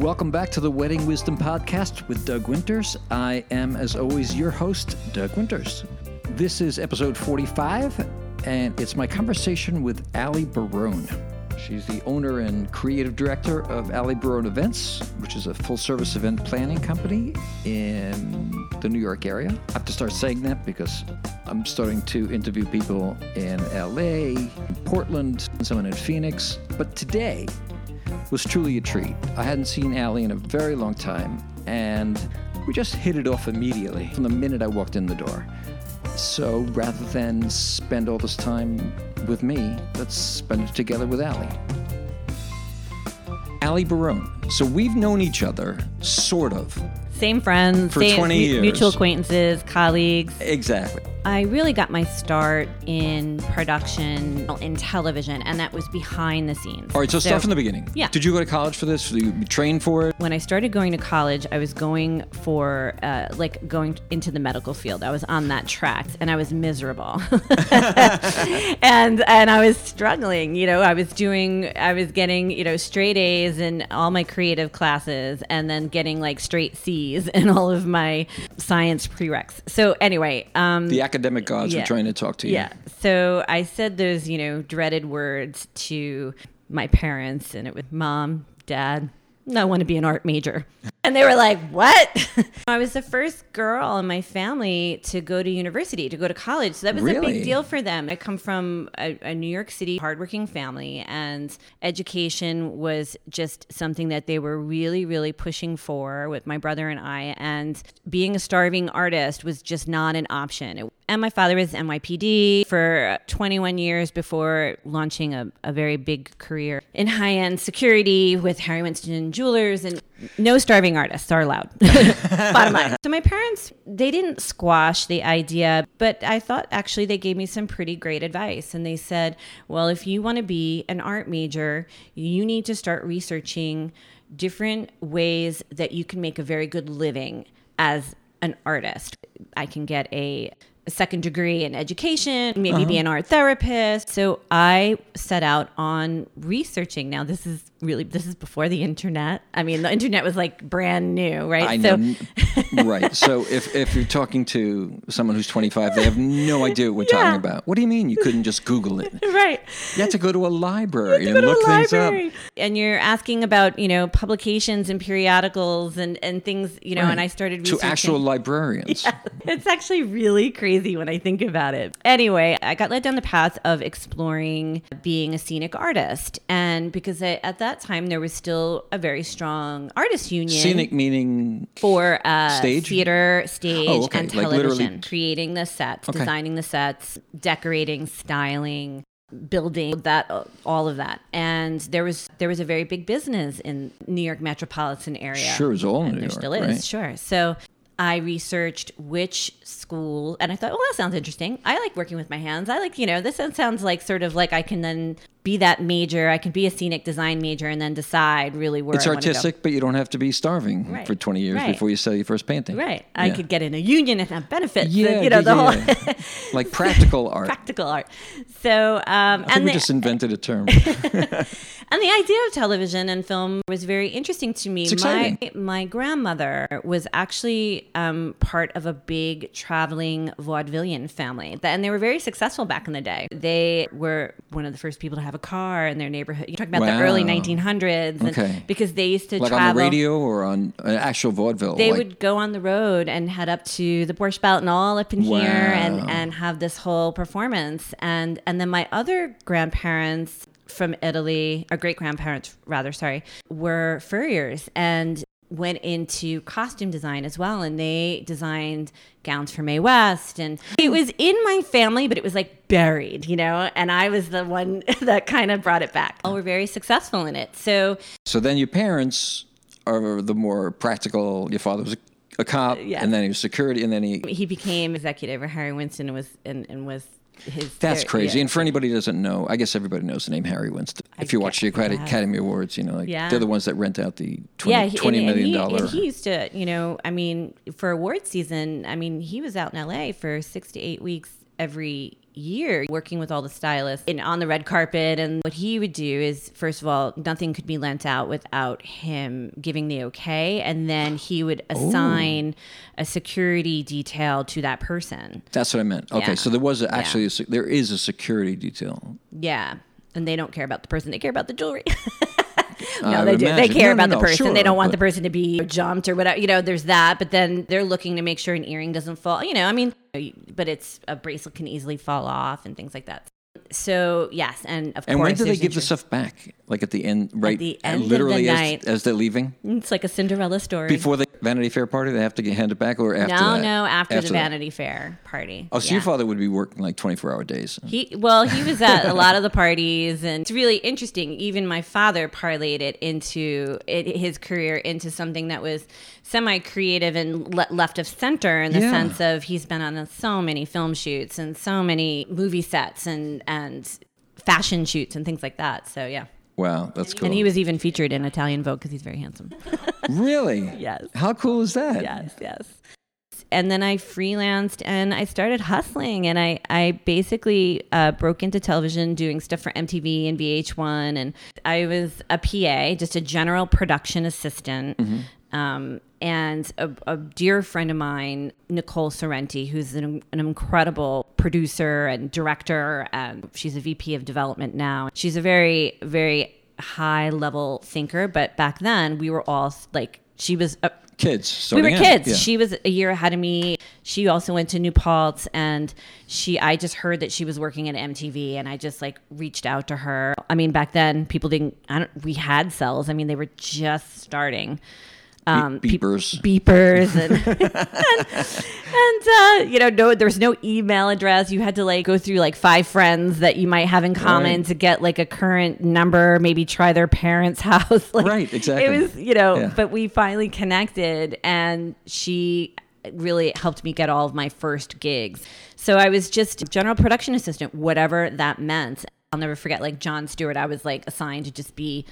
Welcome back to the Wedding Wisdom Podcast with Doug Winters. I am, as always, your host, Doug Winters. This is episode 45, and it's my conversation with Ali Barone. She's the owner and creative director of Ali Barone Events, which is a full service event planning company in the New York area. I have to start saying that because I'm starting to interview people in LA, Portland, someone in Phoenix. But today was truly a treat. I hadn't seen Ali in a very long time, and we just hit it off immediately from the minute I walked in the door. So rather than spend all this time with me, let's spend it together with Ali. Ali Barone. So we've known each other, sort of. Same friends, For same 20 mu- years. mutual acquaintances, colleagues. Exactly. I really got my start in production in television, and that was behind the scenes. All right, so, start from the beginning. Yeah. Did you go to college for this? Did you train for it? When I started going to college, I was going for uh, like going into the medical field. I was on that track, and I was miserable, and and I was struggling. You know, I was doing, I was getting you know straight A's in all my creative classes, and then getting like straight C's in all of my science prereqs. So anyway, um, The academic gods were trying to talk to you. yeah. So I said those, you know, dreaded words to my parents, and it was mom, dad, I want to be an art major. And they were like, what? I was the first girl in my family to go to university, to go to college. So that was a big deal for them. I come from a, a New York City hardworking family, and education was just something that they were really, really pushing for with my brother and I. And being a starving artist was just not an option. It- and my father was NYPD for 21 years before launching a, a very big career in high end security with Harry Winston Jewelers. And no starving artists are allowed. Bottom line. So my parents, they didn't squash the idea, but I thought actually they gave me some pretty great advice. And they said, well, if you want to be an art major, you need to start researching different ways that you can make a very good living as an artist. I can get a, a second degree in education, maybe uh-huh. be an art therapist. So I set out on researching. Now this is really this is before the internet. I mean, the internet was like brand new, right? I so know. right. So if, if you're talking to someone who's 25, they have no idea what we're Yeah. talking about. What do you mean you couldn't just Google it? right. You have to go to a library to and look things up. library. And you're asking about, you know, publications and periodicals and, and things, you know, Right. and I started to researching. actual librarians. Yeah. it's actually really crazy when I think about it. Anyway, I got led down the path of exploring being a scenic artist. And because I, at that time, there was still a very strong artist union. Scenic meaning for uh, Stage? theater, stage, Oh, okay. and Like television, creating the sets, Okay. designing the sets, decorating, styling, building that, all of that. And there was there was a very big business in New York metropolitan area. Sure, it's all in And New there York, still is, right? sure. So. I researched which school, and I thought, well, that sounds interesting. I like working with my hands. I like, you know, this sounds like sort of like I can then be that major. I can be a scenic design major and then decide really where it's I artistic, but you don't have to be starving Right. for 20 years Right. before you sell your first painting. Right. I could get in a union and have benefits. Yeah, and, you know, yeah, the whole yeah, yeah. like practical art. practical art. So, um, I think and we the, just invented a term. and the idea of television and film was very interesting to me. My my grandmother was actually um, part of a big traveling vaudevillian family, and they were very successful back in the day. They were one of the first people to have a car in their neighborhood. You're talking about the early 1900s, and Okay. because they used to like travel on the radio or on an actual vaudeville. they like, would go on the road and head up to the Borscht Belt and all up in here and, and have this whole performance. And and then my other grandparents from Italy, or great grandparents rather, sorry, were furriers and went into costume design as well and they designed gowns for Mae West and it was in my family but it was like buried you know and I was the one that kind of brought it back all were very successful in it so So then your parents are the more practical. Your father was a, a cop, Yes. and then he was security, and then he. he became executive of Harry Winston was and, and was his That's crazy. yeah. And for anybody who doesn't know, I guess everybody knows the name Harry Winston. If you watch the. Academy Awards, you know, like Yeah. they're the ones that rent out the 20, yeah, he- $20 and, million and he, dollar. and he used to, you know, I mean, for award season, I mean, he was out in LA for six to eight weeks every year working with all the stylists and on the red carpet. And what he would do is, first of all, nothing could be lent out without him giving the okay. And then he would assign a security detail to that person. That's what I meant. Okay, Yeah. so there was actually a, there is a security detail. Yeah. And they don't care about the person, they care about the jewelry. No, they do. They care No, no, about the no, person. they don't want but- the person to be jumped or whatever. You know, there's that. But then they're looking to make sure an earring doesn't fall. You know, I mean, but it's a bracelet can easily fall off and things like that. So yes, and of And course, And when do they give the stuff back? Like at the end, right? the uh, end of the literally as, night. as they're leaving It's like a Cinderella story. before the Vanity Fair party, they have to get hand it back, or after no, that? no, after, the that? Vanity Fair party. Oh, so Yeah. your father would be working like twenty four hour days. He well, he was at a lot of the parties, and it's really interesting. Even my father parlayed it into it, his career into something that was semi-creative and le- left of center in the Yeah. sense of he's been on so many film shoots and so many movie sets and and fashion shoots and things like that. So yeah, Wow, that's cool. and he was even featured in Italian Vogue because he's very handsome. really Yes. How cool is that? yes, yes. And then I freelanced and I started hustling and I, I basically uh, broke into television doing stuff for MTV and VH1. And I was a PA, just a general production assistant. Um, and a, a dear friend of mine, Nicole Sorrenti, who's an, an incredible producer and director, and she's a VP of development now. She's a very, very high level thinker. But back then, we were all like, she was a, Kids. we were kids. yeah. She was a year ahead of me. She also went to New Paltz, and she. I just heard that she was working at MTV, and I just like reached out to her. I mean, back then people didn't. I don't. We had cells. I mean, they were just starting. Um, beepers. beepers, and and, and uh, you know, no, there's no email address. You had to like go through like five friends that you might have in common Right. to get like a current number. Maybe try their parents' house. Like, Right, exactly. It was you know, Yeah. but we finally connected and she really helped me get all of my first gigs. So I was just general production assistant, whatever that meant. I'll never forget like Jon Stewart, I was like assigned to just be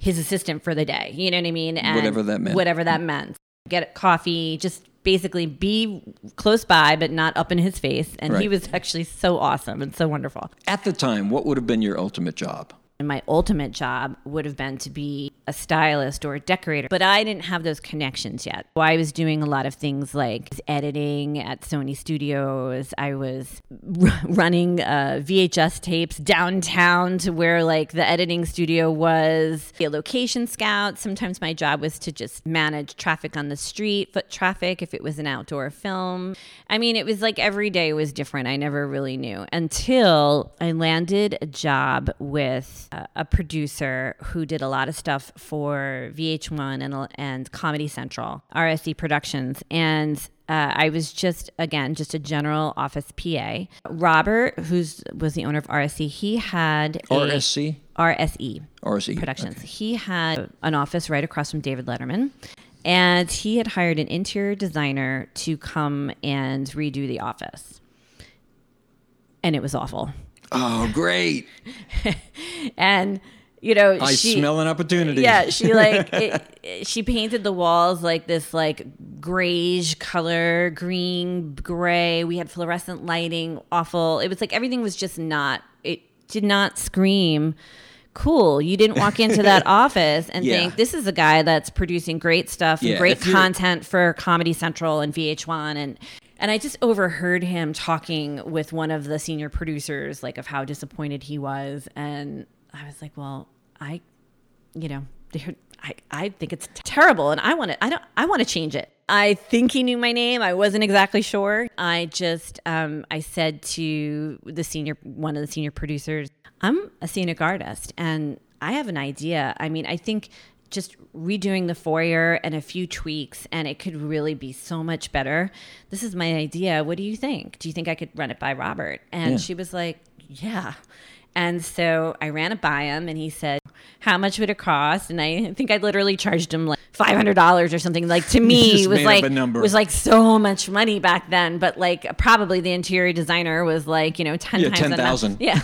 his assistant for the day. You know what I mean? And Whatever that meant. Whatever that meant. Get coffee, just basically be close by but not up in his face. And he was actually so awesome and so wonderful. At the time, what would have been your ultimate job? And my ultimate job would have been to be a stylist or a decorator, but I didn't have those connections yet. I was doing a lot of things like editing at Sony Studios. I was r- running uh, VHS tapes downtown to where like the editing studio was. A location scout. Sometimes my job was to just manage traffic on the street, foot traffic if it was an outdoor film. I mean, it was like every day was different. I never really knew until I landed a job with a, a producer who did a lot of stuff for VH1 and, and Comedy Central, RSC Productions. And uh, I was just, again, just a general office PA. Robert, who's was the owner of RSC, he had a, RSC? RSE RSE. Productions. He had an office right across from David Letterman. And he had hired an interior designer to come and redo the office. And it was awful. Oh, great. And, you know, I she, smell an opportunity. yeah, she like it, it- she painted the walls like this like grayish color, green, gray. We had fluorescent lighting, awful. It was like everything was just not. It did not scream cool. You didn't walk into that office and Yeah. think this is a guy that's producing great stuff and Yeah, great content for Comedy Central and VH1 and and I just overheard him talking with one of the senior producers like of how disappointed he was and I was like, well, I you know, I, I think it's terrible and I want to I don't I want to change it. I think he knew my name. I wasn't exactly sure. I just um, I said to the senior one of the senior producers, I'm a scenic artist and I have an idea. I mean, I think just redoing the foyer and a few tweaks and it could really be so much better. This is my idea. What do you think? Do you think I could run it by Robert? And Yeah. she was like, Yeah. And so I ran it by him and he said, How much would it cost? And I think I literally charged him like five hundred dollars or something. Like to me was like a number. was like so much money back then. But like probably the interior designer was like, you know, ten Yeah, times amount. 10,000. Yeah.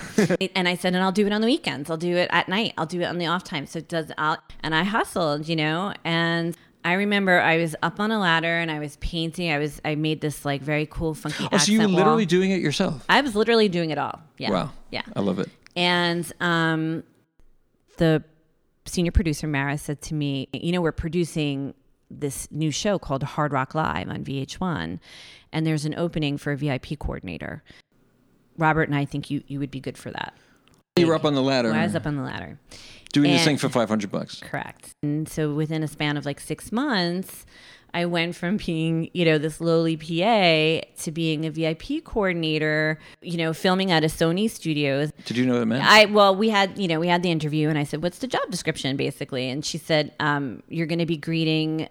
and I said, and I'll do it on the weekends. I'll do it at night. I'll do it on the off time. So it does out and I hustled, you know, and I remember I was up on a ladder and I was painting. I was I made this like very cool funky. Oh, so you were literally wall. doing it yourself? I was literally doing it all. Yeah. Wow. Yeah. I love it. And um, the senior producer Mara said to me, "You know, we're producing this new show called Hard Rock Live on VH1, and there's an opening for a VIP coordinator. Robert and I think you you would be good for that." You were up on the ladder Well, I was up on the ladder. doing this and- thing for 500 bucks. Correct. And so within a span of like six months, I went from being, you know, this lowly PA to being a VIP coordinator, you know, filming at a Sony Studios. Did you know what it meant? I well, we had you know we had the interview, and I said, "What's the job description?" Basically, and she said, um, "You're going to be greeting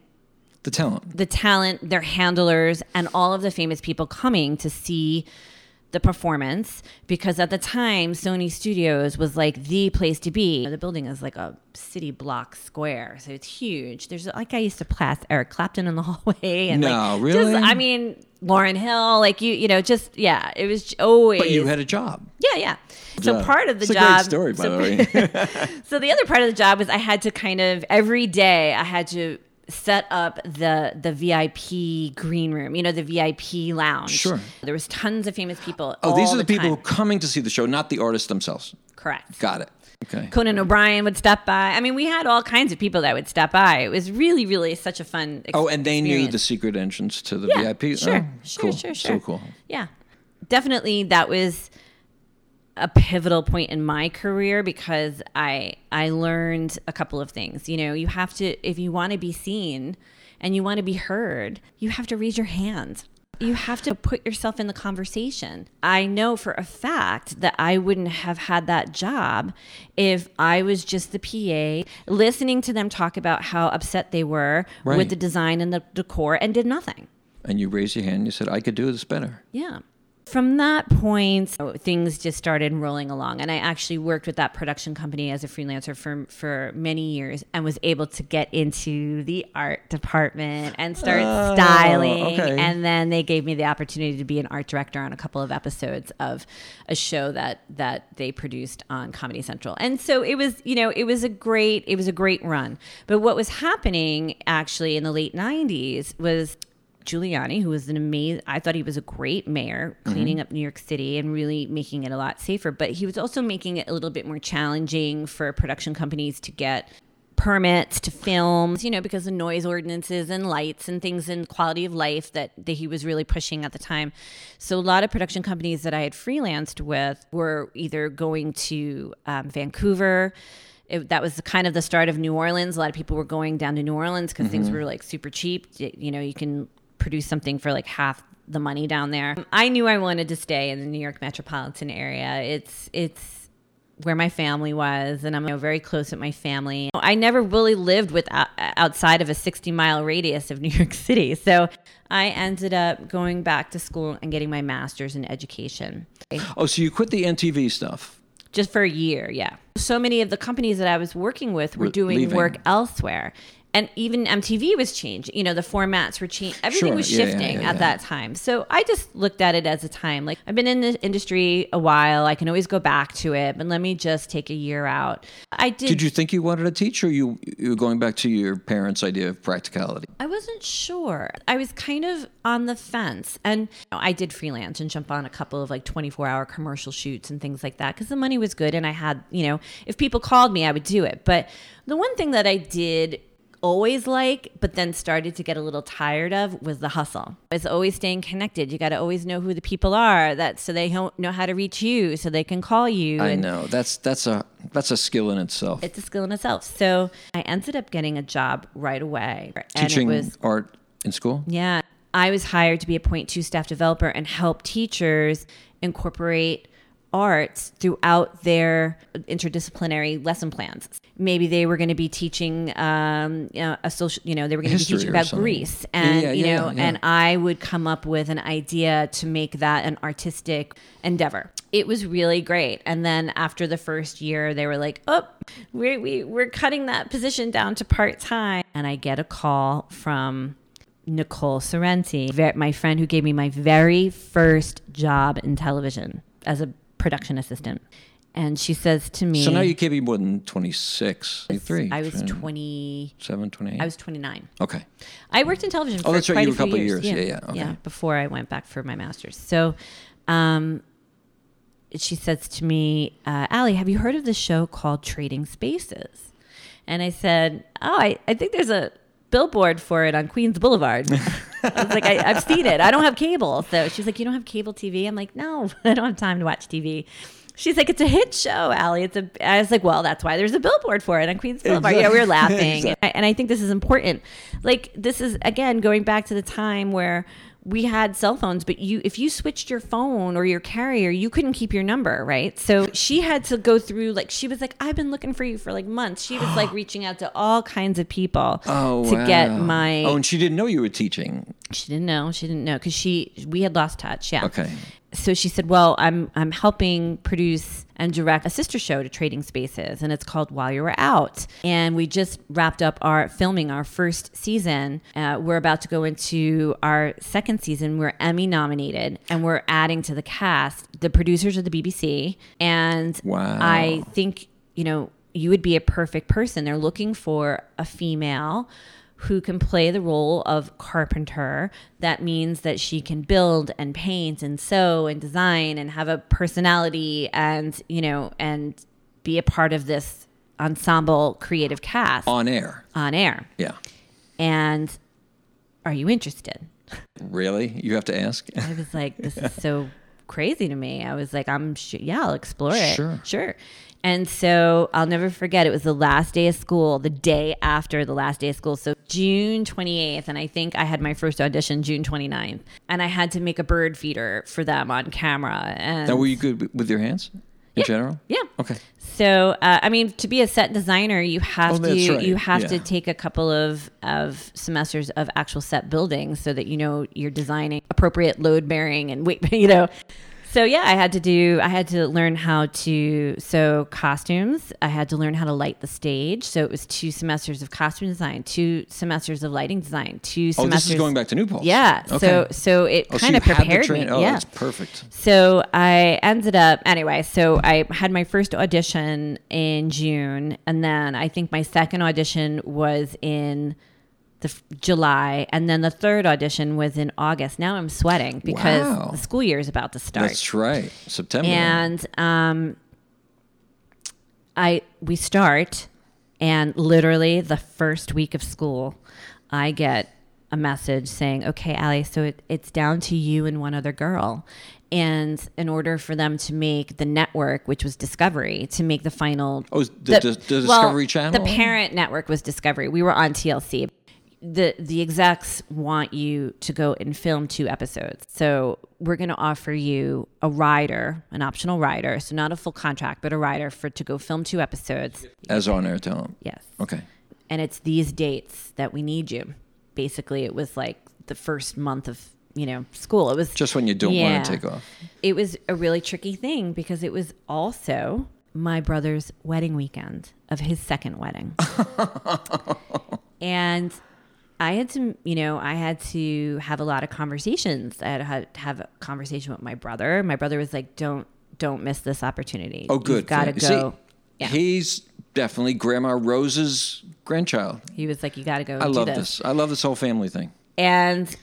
the talent. the talent, their handlers, and all of the famous people coming to see." The performance because at the time Sony Studios was like the place to be. The building is like a city block square, so it's huge. There's like I used to pass Eric Clapton in the hallway, and No, like, really? Just, I mean, Lauryn Hill, like you, you know, just yeah, it was always. But you had a job. Yeah, yeah. So Yeah. part of the It's a job. story, by so, the way. so the other part of the job was I had to kind of every day I had to set up the the VIP green room, you know, the VIP lounge. Sure. There was tons of famous people. Oh, these are the, people time. coming to see the show, not the artists themselves. Correct. Got it. Okay. Conan O'Brien would step by. I mean, we had all kinds of people that would step by. It was really, really such a fun. Ex- Oh, and they knew the secret entrance to the yeah, VIP. Sure, Oh, sure, cool. sure, So cool. Yeah, definitely. That was a pivotal point in my career because I I learned a couple of things. You know, you have to if you want to be seen and you want to be heard, you have to raise your hand. You have to put yourself in the conversation. I know for a fact that I wouldn't have had that job if I was just the PA listening to them talk about how upset they were Right. with the design and the decor and did nothing. And you raised your hand. and You said, "I could do this better." Yeah. From that point, uh, things just started rolling along. And I actually worked with that production company as a freelancer for, for many years and was able to get into the art department and start Oh, styling. okay. And then they gave me the opportunity to be an art director on a couple of episodes of a show that, that they produced on Comedy Central. And so it was, you know, it was a great, it was a great run. But what was happening actually in the late 90s was Giuliani, who was an amazing, I thought he was a great mayor, cleaning up New York City and really making it a lot safer. But he was also making it a little bit more challenging for production companies to get permits to film, you know, because of noise ordinances and lights and things and quality of life that, that he was really pushing at the time. So a lot of production companies that I had freelanced with were either going to um, Vancouver. It, that was kind of the start of New Orleans. A lot of people were going down to New Orleans because things were like super cheap. You know, you can produce something for like half the money down there. I knew I wanted to stay in the New York metropolitan area. It's it's where my family was, and I'm you know, very close with my family. I never really lived with uh, outside of a 60 mile radius of New York City, so I ended up going back to school and getting my master's in education. Oh, so you quit the MTV stuff. just for a year yeah so many of the companies that i was working with were Were doing leaving. work elsewhere and even mtv was changing you know the formats were changing everything Sure. was Yeah, yeah, shifting yeah, at that time so i just looked at it as a time like i've been in the industry a while i can always go back to it but let me just take a year out i did, Did you think you wanted to teach, or you you were going back to your parents' idea of practicality? I wasn't sure. I was kind of on the fence. And you know, I did freelance and jump on a couple of like 24 hour commercial shoots and things like that because the money was good. And I had, you know, if people called me, I would do it. But the one thing that I did always like, but then started to get a little tired of was the hustle. It's always staying connected. You got to always know who the people are that so they know how to reach you so they can call you. I know that's that's a that's a skill in itself. It's a skill in itself. So I ended up getting a job right away. Teaching and it was art in school. yeah. I was hired to be a point two staff developer and help teachers incorporate arts throughout their interdisciplinary lesson plans. Maybe they were going to be teaching um, you know, a social, you know, they were going to be teaching about something. Greece, and Yeah, you yeah, know, yeah. and I would come up with an idea to make that an artistic endeavor. It was really great. And then after the first year, they were like, "Oh, we we we're cutting that position down to part time," and I get a call from Nicole Sorrenti, my friend who gave me my very first job in television as a production assistant. And she says to me, So now you can't be more than 26, 23. I was 20, 27, 28. I was 29. okay. I worked in television for Oh, that's right, quite you a were a few couple of years. years. Yeah, yeah, okay. before I went back for my master's. So, um, she says to me, uh, Allie, have you heard of this show called Trading Spaces? And I said, Oh, I, I think there's a billboard for it on Queens Boulevard. I was like, I, I've seen it. I don't have cable. So she's like, You don't have cable TV? I'm like, No, I don't have time to watch TV. She's like, It's a hit show, Allie. It's a. I was like, Well, that's why there's a billboard for it on Queens Boulevard. Yeah, we were laughing. Exactly. And I think this is important. Like, this is, again, going back to the time where we had cell phones, but you if you switched your phone or your carrier, you couldn't keep your number, right? So she had to go through like she was like, I've been looking for you for like months. She was like reaching out to all kinds of people Oh, to get my Oh, and she didn't know you were teaching. she didn't know. She didn't know because she we had lost touch. Yeah. Okay. So she said, "Well, I'm I'm helping produce and direct a sister show to Trading Spaces, and it's called While You Were Out. And we just wrapped up our filming our first season. Uh, we're about to go into our second season. We're Emmy nominated, and we're adding to the cast. The producers are the BBC, and Wow. I think you know you would be a perfect person. They're looking for a female who can play the role of carpenter. That means that she can build and paint and sew and design and have a personality and, you know, and be a part of this ensemble creative cast On air. on air. Yeah. And are you interested? Really? You have to ask? I was like, this is so crazy to me. I was like, I'm sh- yeah, I'll explore it. Sure. Sure. And so I'll never forget. It was the last day of school, the day after the last day of school. So June 28th. And I think I had my first audition June 29th. And I had to make a bird feeder for them on camera. And now, were you good with your hands in general? yeah. Okay. So, uh, I mean, to be a set designer, you have Oh, to right. you have to take a couple of of semesters of actual set building so that you know you're designing appropriate load bearing and weight, you know. So yeah, I had to do I had to learn how to sew costumes. I had to learn how to light the stage. So it was two semesters of costume design, two semesters of lighting design, two Oh, semesters. this is going back to New Paltz. Yeah. Okay. So so it Oh, so kind you of prepared me. Oh, yeah. that's perfect. So I ended up anyway. So I had my first audition in June, and then I think my second audition was in the f- July, and then the third audition was in August. Now I'm sweating because Wow. the school year is about to start. That's right. September. And um, I we start, and literally the first week of school, I get a message saying, "Okay, Allie, so it, it's down to you and one other girl." And in order for them to make the network, which was Discovery, to make the final, Oh, the- the- the well, Discovery Channel? the parent network was Discovery. We were on TLC the the execs want you to go and film two episodes. So we're going to offer you a rider, an optional rider, so not a full contract, but a rider for to go film two episodes. as on air talent. Yes. Okay. And it's these dates that we need you. Basically, it was like the first month of, you know, school. It was Just when you don't Yeah. want to take off. it was a really tricky thing because it was also my brother's wedding weekend of his second wedding. and I had to, you know, I had to have a lot of conversations. I had to have a conversation with my brother. My brother was like, "Don't, don't miss this opportunity. Oh, good. Got to You see, go." yeah. He's definitely Grandma Rose's grandchild. he was like, "You got to go." I love this. this. I love this whole family thing. And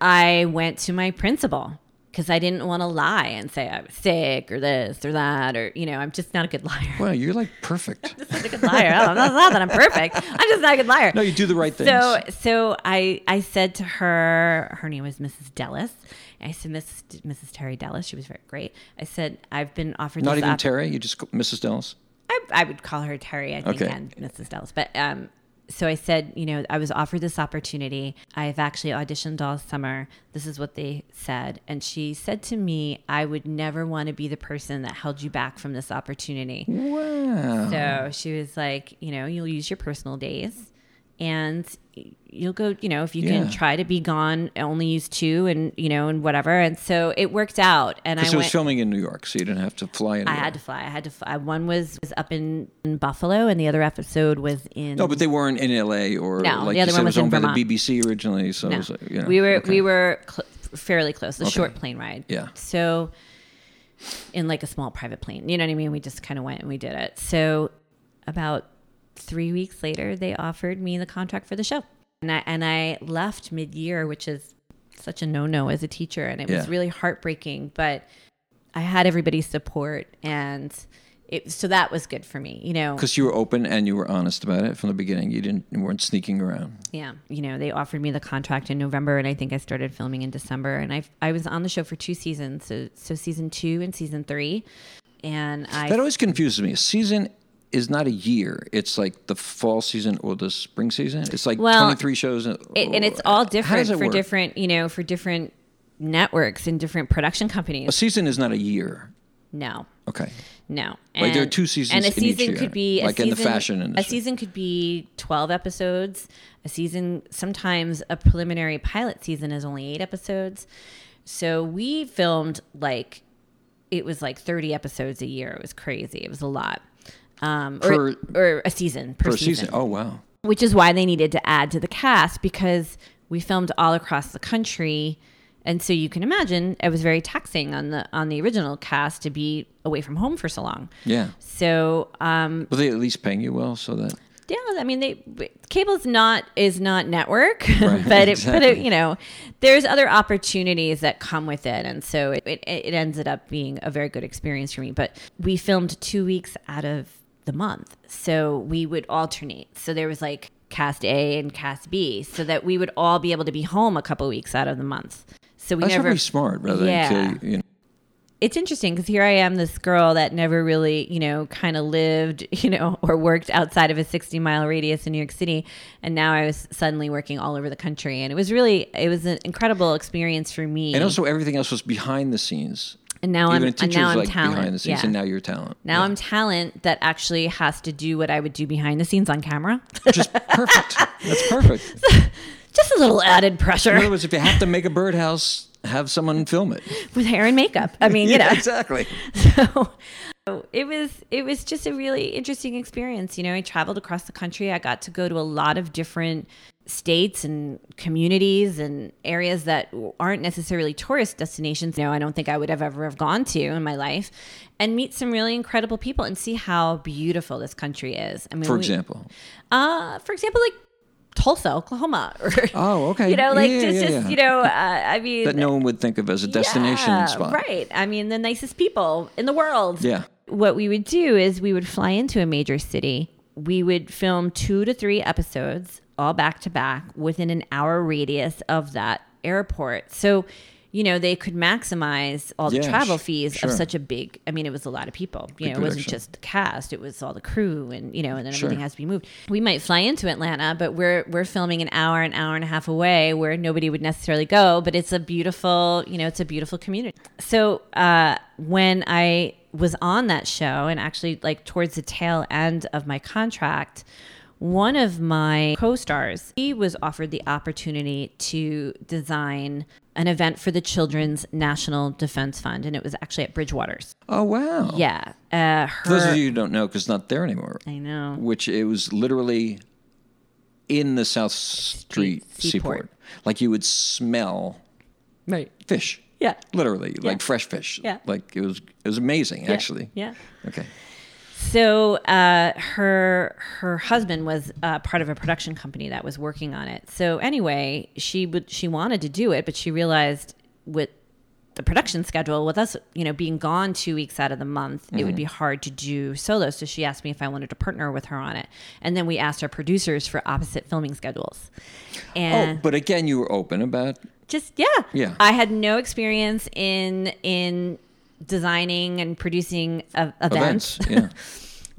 I went to my principal because I didn't want to lie and say I was sick or this or that or you know I'm just not a good liar. Well, you're like perfect. I'm not a good liar. Oh, that's not that I'm perfect. I'm just not a good liar. No, you do the right things. So, so I, I said to her, her name was Mrs. Dellis. I said, Mrs. Mrs. Terry Dellis. She was very great. I said, I've been offered Not this even op- Terry. You just Mrs. Dallas. I, I would call her Terry, I think, Okay. and Mrs. Dellis. But um, so I said, you know, I was offered this opportunity. I've actually auditioned all summer. This is what they said. And she said to me, I would never want to be the person that held you back from this opportunity. Wow. So she was like, you know, you'll use your personal days and you'll go, you know, if you Yeah. can try to be gone, only use two and, you know, and whatever. And so it worked out. And I Because was went, filming in New York, so you didn't have to fly I had to fly. I had to fly. One was, was up in, in Buffalo and the other episode was in. no, but they weren't in L.A. or No, like the other said, one was was owned by the BBC originally. So it No. was, uh, you know, we were okay. we were cl- fairly close. The short plane ride. Yeah. So in like a small private plane. You know what I mean? We just kind of went and we did it. So about three weeks later, they offered me the contract for the show, and I and I left mid year, which is such a no no as a teacher, and it was really heartbreaking. But I had everybody's support, and it so that was good for me. You know, Because you were open and you were honest about it from the beginning. You didn't you weren't sneaking around. Yeah, you know, they offered me the contract in November, and I think I started filming in December. And I I was on the show for two seasons, so so season two and season three, and I That always confuses me. Season is not a year. It's like the fall season or the spring season. It's like Well, 23 shows. it, and it's all different it for work? different you know for different networks and different production companies. A season is not a year. No, Okay. no, Like, there are two seasons and a in each season year, could be a season. like in the fashion A season could be twelve episodes. A season, sometimes a preliminary pilot season is only eight episodes. So we filmed like it was like thirty episodes a year. It was crazy. It was a lot. Um, or, Per- or a season per, Per season. season. Oh wow. which is why they needed to add to the cast because we filmed all across the country. And so you can imagine it was very taxing on the on the original cast to be away from home for so long. Yeah. so um But they at least paying you well, so that? Yeah i mean they cable's not is not network Right, but it but it you know there's other opportunities that come with it. And so it, it, it ended up being a very good experience for me. But we filmed two weeks out of the month so we would alternate so there was like cast a and cast b so that we would all be able to be home a couple weeks out of the month so we that's never smart rather Yeah. you. you know. it's interesting because here I am, this girl that never really, you know, kind of lived, you know, or worked outside of a 60 mile radius in New York City. And now I was suddenly working all over the country. And it was really, it was an incredible experience for me. And also everything else was behind the scenes. And now Even I'm, and now I'm like talent. behind the scenes, yeah. and now you're talent. now Yeah. I'm talent that actually has to do what I would do behind the scenes on camera. just perfect. That's perfect. Just a little added pressure. In other words, if you have to make a birdhouse, have someone film it. with hair and makeup. I mean, you know. exactly. so so it was it was just a really interesting experience you know i traveled across the country i got to go to a lot of different states and communities and areas that aren't necessarily tourist destinations you know i don't think i would have ever have gone to in my life and meet some really incredible people and see how beautiful this country is i mean For we- example, uh for example like tulsa oklahoma or Oh, okay. you know like Yeah, just, yeah, just yeah. you know uh, i mean that no one would think of as a destination yeah, spot. Right. I mean, the nicest people in the world. Yeah. What we would do is we would fly into a major city. We would film two to three episodes, all back to back, within an hour radius of that airport. So, you know, they could maximize all the Yeah, travel fees sure. of such a big. I mean, it was a lot of people. You Big know, it wasn't production. just the cast; it was all the crew, and you know, and then Sure. everything has to be moved. We might fly into Atlanta, but we're we're filming an hour, an hour and a half away, where nobody would necessarily go. But it's a beautiful, you know, it's a beautiful community. So uh, when I was on that show, and actually like towards the tail end of my contract. One of my co-stars, he was offered the opportunity to design an event for the Children's National Defense Fund, and it was actually at Bridgewaters. Oh wow. Yeah, uh, For those of you who don't know, because it's not there anymore. I know. Which it was literally in the South Street Seaport. seaport. Like you would smell Right. fish. Yeah. Literally, like fresh fish. Yeah. Like it was it was amazing actually. Yeah. Okay. So uh, her her husband was uh, part of a production company that was working on it. So anyway, she would she wanted to do it, but she realized with the production schedule with us, you know, being gone two weeks out of the month, it would be hard to do solo. So she asked me if I wanted to partner with her on it, and then we asked our producers for opposite filming schedules. And Oh, but again, you were open about just yeah Yeah. i had no experience in in designing and producing uh, events, events. Yeah.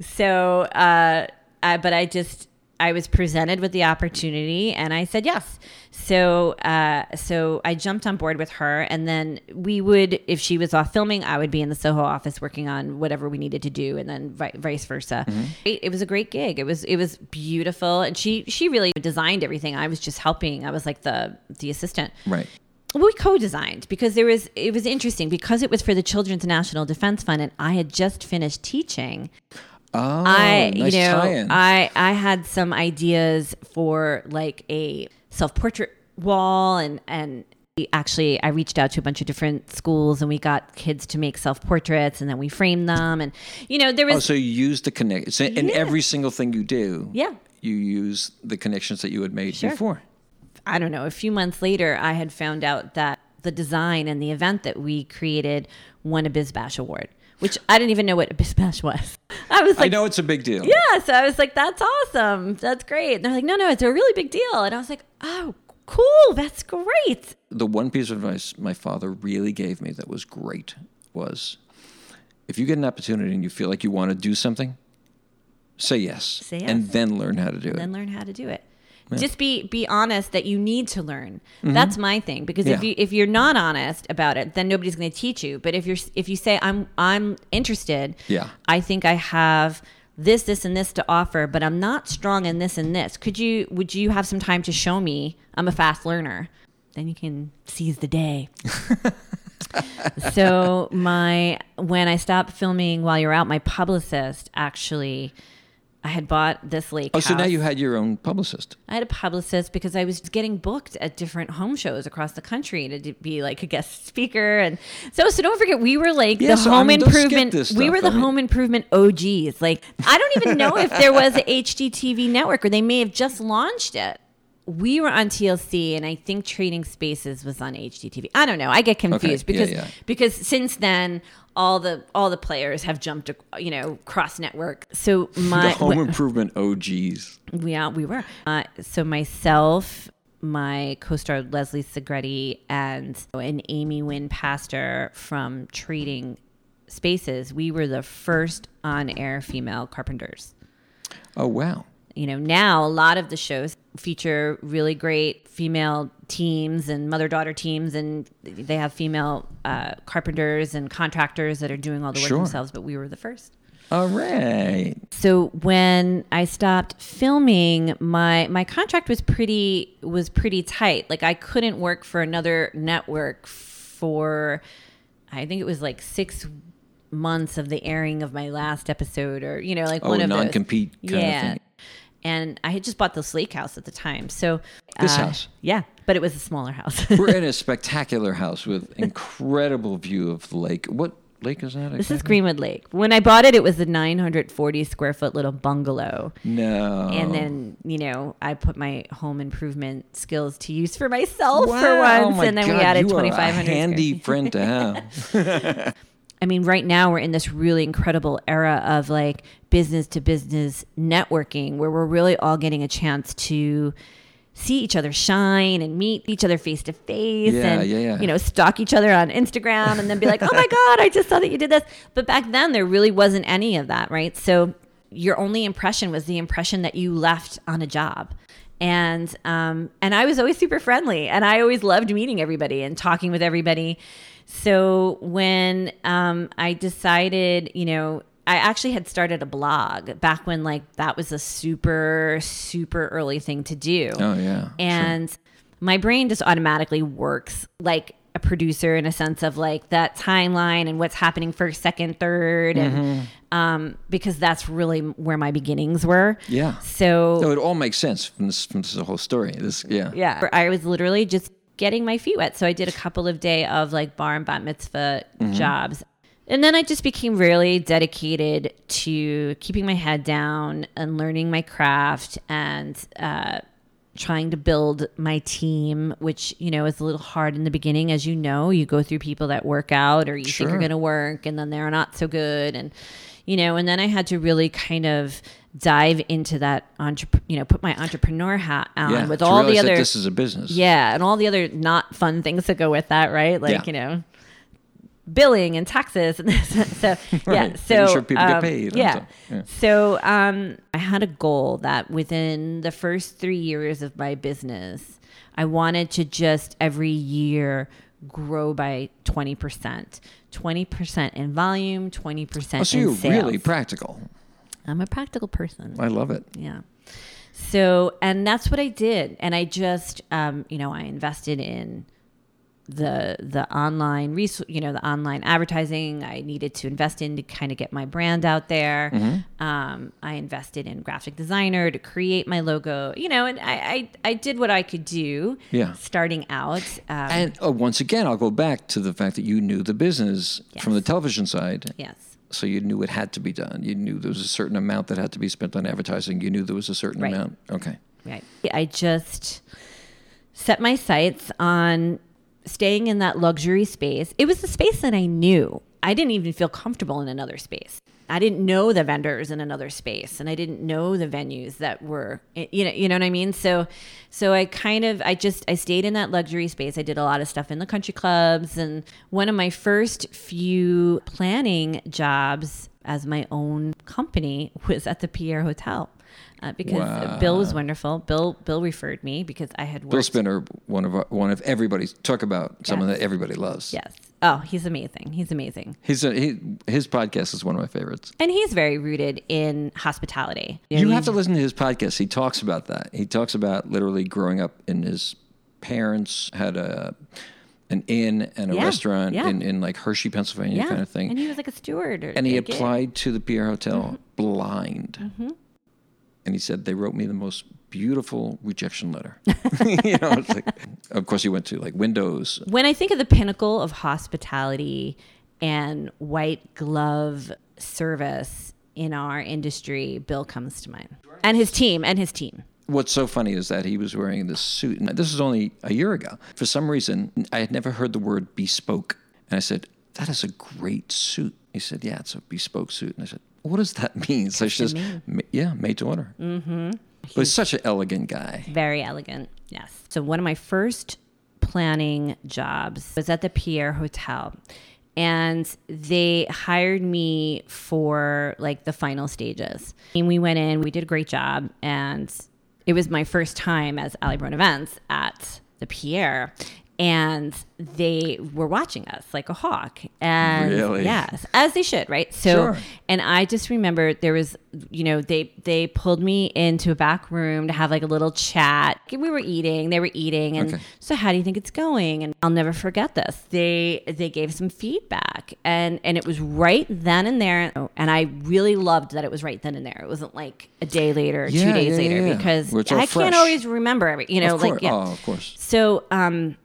so uh I, but i just i was presented with the opportunity and i said yes. So uh so i jumped on board with her and then we would if she was off filming i would be in the soho office working on whatever we needed to do and then vi- vice versa. It, it was a great gig. It was it was beautiful and she she really designed everything. I was just helping. I was like the the assistant. Right. We co-designed because there was it was interesting because it was for the Children's National Defense Fund and I had just finished teaching. Oh, I nice you know. I I had some ideas for like a self-portrait wall and and Actually, I reached out to a bunch of different schools and we got kids to make self portraits and then we framed them. And, you know, there oh, was. Oh, so you use the connect so in every single thing you do. Yeah. You use the connections that you had made Sure. before. I don't know, a few months later, I had found out that the design and the event that we created won a Biz Bash award, which I didn't even know what a Biz Bash was. I was like, I know it's a big deal. yeah. So I was like, that's awesome. That's great. And they're like, no, no, it's a really big deal. And I was like, oh, cool. That's great. The one piece of advice my father really gave me that was great was if you get an opportunity and you feel like you want to do something, say yes. Say yes. And then learn how to do it. then learn how to do it. Just be be honest that you need to learn. That's my thing because if Mm-hmm. You if you're not honest about it, then nobody's going to teach you. But if you're if you say I'm I'm interested, Yeah. I think I have this this and this to offer, but I'm not strong in this and this. Could you would you have some time to show me? I'm a fast learner. Then you can seize the day. so my when I stopped filming while you're out, my publicist actually I had bought this lake Oh, so now you had your own publicist. I had a publicist because I was getting booked at different home shows across the country to be like a guest speaker, and so so don't forget we were like Yeah, the so, I home mean, improvement. this we were the I mean- home improvement OGs. Like I don't even know if there was a HGTV network or they may have just launched it. We were on TLC, and I think Trading Spaces was on HGTV. I don't know. I get confused yeah, because yeah. because since then all the all the players have jumped, you know, cross network. So my the home improvement OGs. yeah, we were. Uh, so myself, my co-star Leslie Segrete, and and Amy Wynn Pastor from Trading Spaces, we were the first on-air female carpenters. Oh, wow. You know, now a lot of the shows feature really great female teams and mother-daughter teams, and they have female uh, carpenters and contractors that are doing all the work Sure. themselves. But we were the first. All right. So when I stopped filming, my my contract was pretty was pretty tight. Like I couldn't work for another network for I think it was like 6 months of the airing of my last episode or you know like Oh, one of those. non-compete kind of yeah. And I had just bought this lake house at the time. So This uh, house? Yeah, but it was a smaller house. We're in a spectacular house with incredible view of the lake. What lake is that? this is? Greenwood Lake. When I bought it, it was a 940 square foot little bungalow. No. And then, you know, I put my home improvement skills to use for myself for Wow, once. my and then we added you are a 2,500. handy friend to have. I mean, right now we're in this really incredible era of like business to business networking where we're really all getting a chance to see each other shine and meet each other face to face and yeah, yeah. you know stalk each other on Instagram and then be like, "Oh my god, I just saw that you did this." But back then there really wasn't any of that, right? So your only impression was the impression that you left on a job. And um, and I was always super friendly, and I always loved meeting everybody and talking with everybody. So when um, I decided, you know, I actually had started a blog back when like that was a super super early thing to do. Oh, yeah. And my brain just automatically works like a producer in a sense of like that timeline and what's happening first, second, third, and Mm-hmm. um, because that's really where my beginnings were. Yeah. So No, it all makes sense from this from this whole story. This, yeah. yeah, I was literally just getting my feet wet. So I did a couple of day of like bar and bat mitzvah jobs. And then I just became really dedicated to keeping my head down and learning my craft and uh, trying to build my team, which, you know, is a little hard in the beginning. As you know, you go through people that work out or you think are going to work and then they're not so good. And, you know, and then I had to really kind of dive into that, entrep- you know, put my entrepreneur hat on Yeah, with all the other this is a business. yeah, and all the other not fun things that go with that, right? Like Yeah. you know, billing and taxes and this. so yeah, so sure people get um, paid Yeah. Yeah. So um, I had a goal that within the first three years of my business, I wanted to just every year grow by twenty percent. 20% in volume, 20% Oh, so in you're sales. really practical. I'm a practical person. I love it. Yeah. So, and that's what I did. And I just, um, you know, I invested in the the online res- you know the online advertising I needed to invest in to kind of get my brand out there. Mm-hmm. Um, I invested in graphic designer to create my logo, you know, and I I, I did what I could do. Yeah. starting out. Um, And uh, once again, I'll go back to the fact that you knew the business from the television side. yes. So you knew it had to be done. You knew there was a certain amount that had to be spent on advertising. You knew there was a certain Right. amount. Okay. Right. I just set my sights on staying in that luxury space. It was the space that I knew. I didn't even feel comfortable in another space. I didn't know the vendors in another space and I didn't know the venues that were you know you know what I mean so so I kind of I just I stayed in that luxury space I did a lot of stuff in the country clubs and one of my first few planning jobs as my own company was at the Pierre Hotel uh, because Wow. Bill was wonderful. Bill Bill referred me because I had worked. Bill Spinner, one of our, one of everybody's talk about someone that everybody loves. Yes. Oh, he's amazing. He's amazing, He's a, he, his podcast is one of my favorites. and he's very rooted in hospitality. know, You have to listen to his podcast. He talks about that. He talks about literally growing up in his parents had a an inn and a Yeah, restaurant yeah. in, in like Hershey, Pennsylvania, yeah, kind of thing. and he was like a steward. Or and he applied to the Pierre Hotel Mm-hmm. blind. And he said they wrote me the most beautiful rejection letter. you know, like, of course, he went to like Windows. When I think of the pinnacle of hospitality and white glove service in our industry, Bill comes to mind, and his team, and his team. What's so funny is that he was wearing this suit, and this was only a year ago. For some reason, I had never heard the word bespoke, and I said, "That is a great suit." He said, "Yeah, it's a bespoke suit," and I said, "What does that mean?" So she says, "Ma- "Yeah, made to order." Mm-hmm. But he's such an elegant guy. Very elegant. Yes. So one of my first planning jobs was at the Pierre Hotel. And they hired me for like the final stages. And we went in, we did a great job. And it was my first time as Ali Brown Events at the Pierre. And they were watching us like a hawk. And Really? yes, as they should, right? So Sure. and I just remember there was, you know, they they pulled me into a back room to have like a little chat. We were eating, they were eating, and Okay. so how do you think it's going? And I'll never forget this. They they gave some feedback, and and it was right then and there. And I really loved that it was right then and there. It wasn't like a day later, Yeah, two days yeah, later, yeah. because Where I fresh. can't always remember every, you know, of like yeah. Oh, of course. So, um,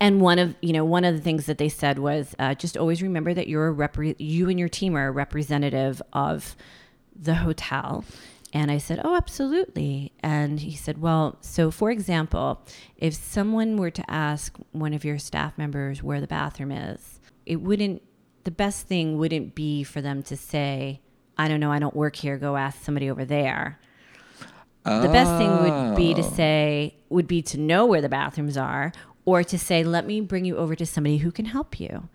and one of you know one of the things that they said was uh, just always remember that you're a repre- you and your team are a representative of the hotel. And I said, "Oh, absolutely." And he said, "Well, so for example, if someone were to ask one of your staff members where the bathroom is, it wouldn't. The best thing wouldn't be for them to say." I don't know. I don't work here. Go ask somebody over there. The best thing would be Oh. to say would be to know where the bathrooms are, or to say, "Let me bring you over to somebody who can help you."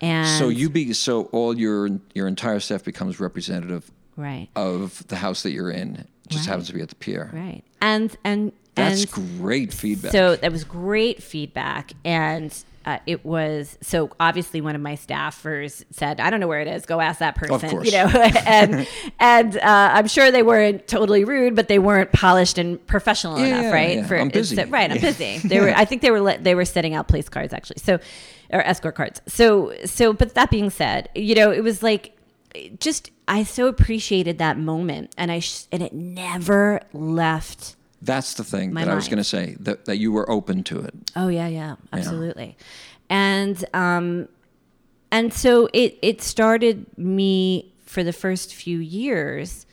And So you be so all your your entire staff becomes representative right, of the house that you're in. It just Right. happens to be at the Pierre. right, and and That's and great feedback. So that was great feedback, and uh, it was so obviously one of my staffers said, "I don't know where it is. Go ask that person." You know, and and uh, I'm sure they weren't totally rude, but they weren't polished and professional Yeah, enough, right? yeah. I'm busy. so- right, I'm busy. They were. I think they were. They were setting out place cards actually. So, or escort cards. So so. But that being said, you know, it was like just I so appreciated that moment, and I sh- and it never left. That's the thing My that I was going to say that, that you were open to it. Oh yeah, yeah, absolutely. And um and so it it started me for the first few years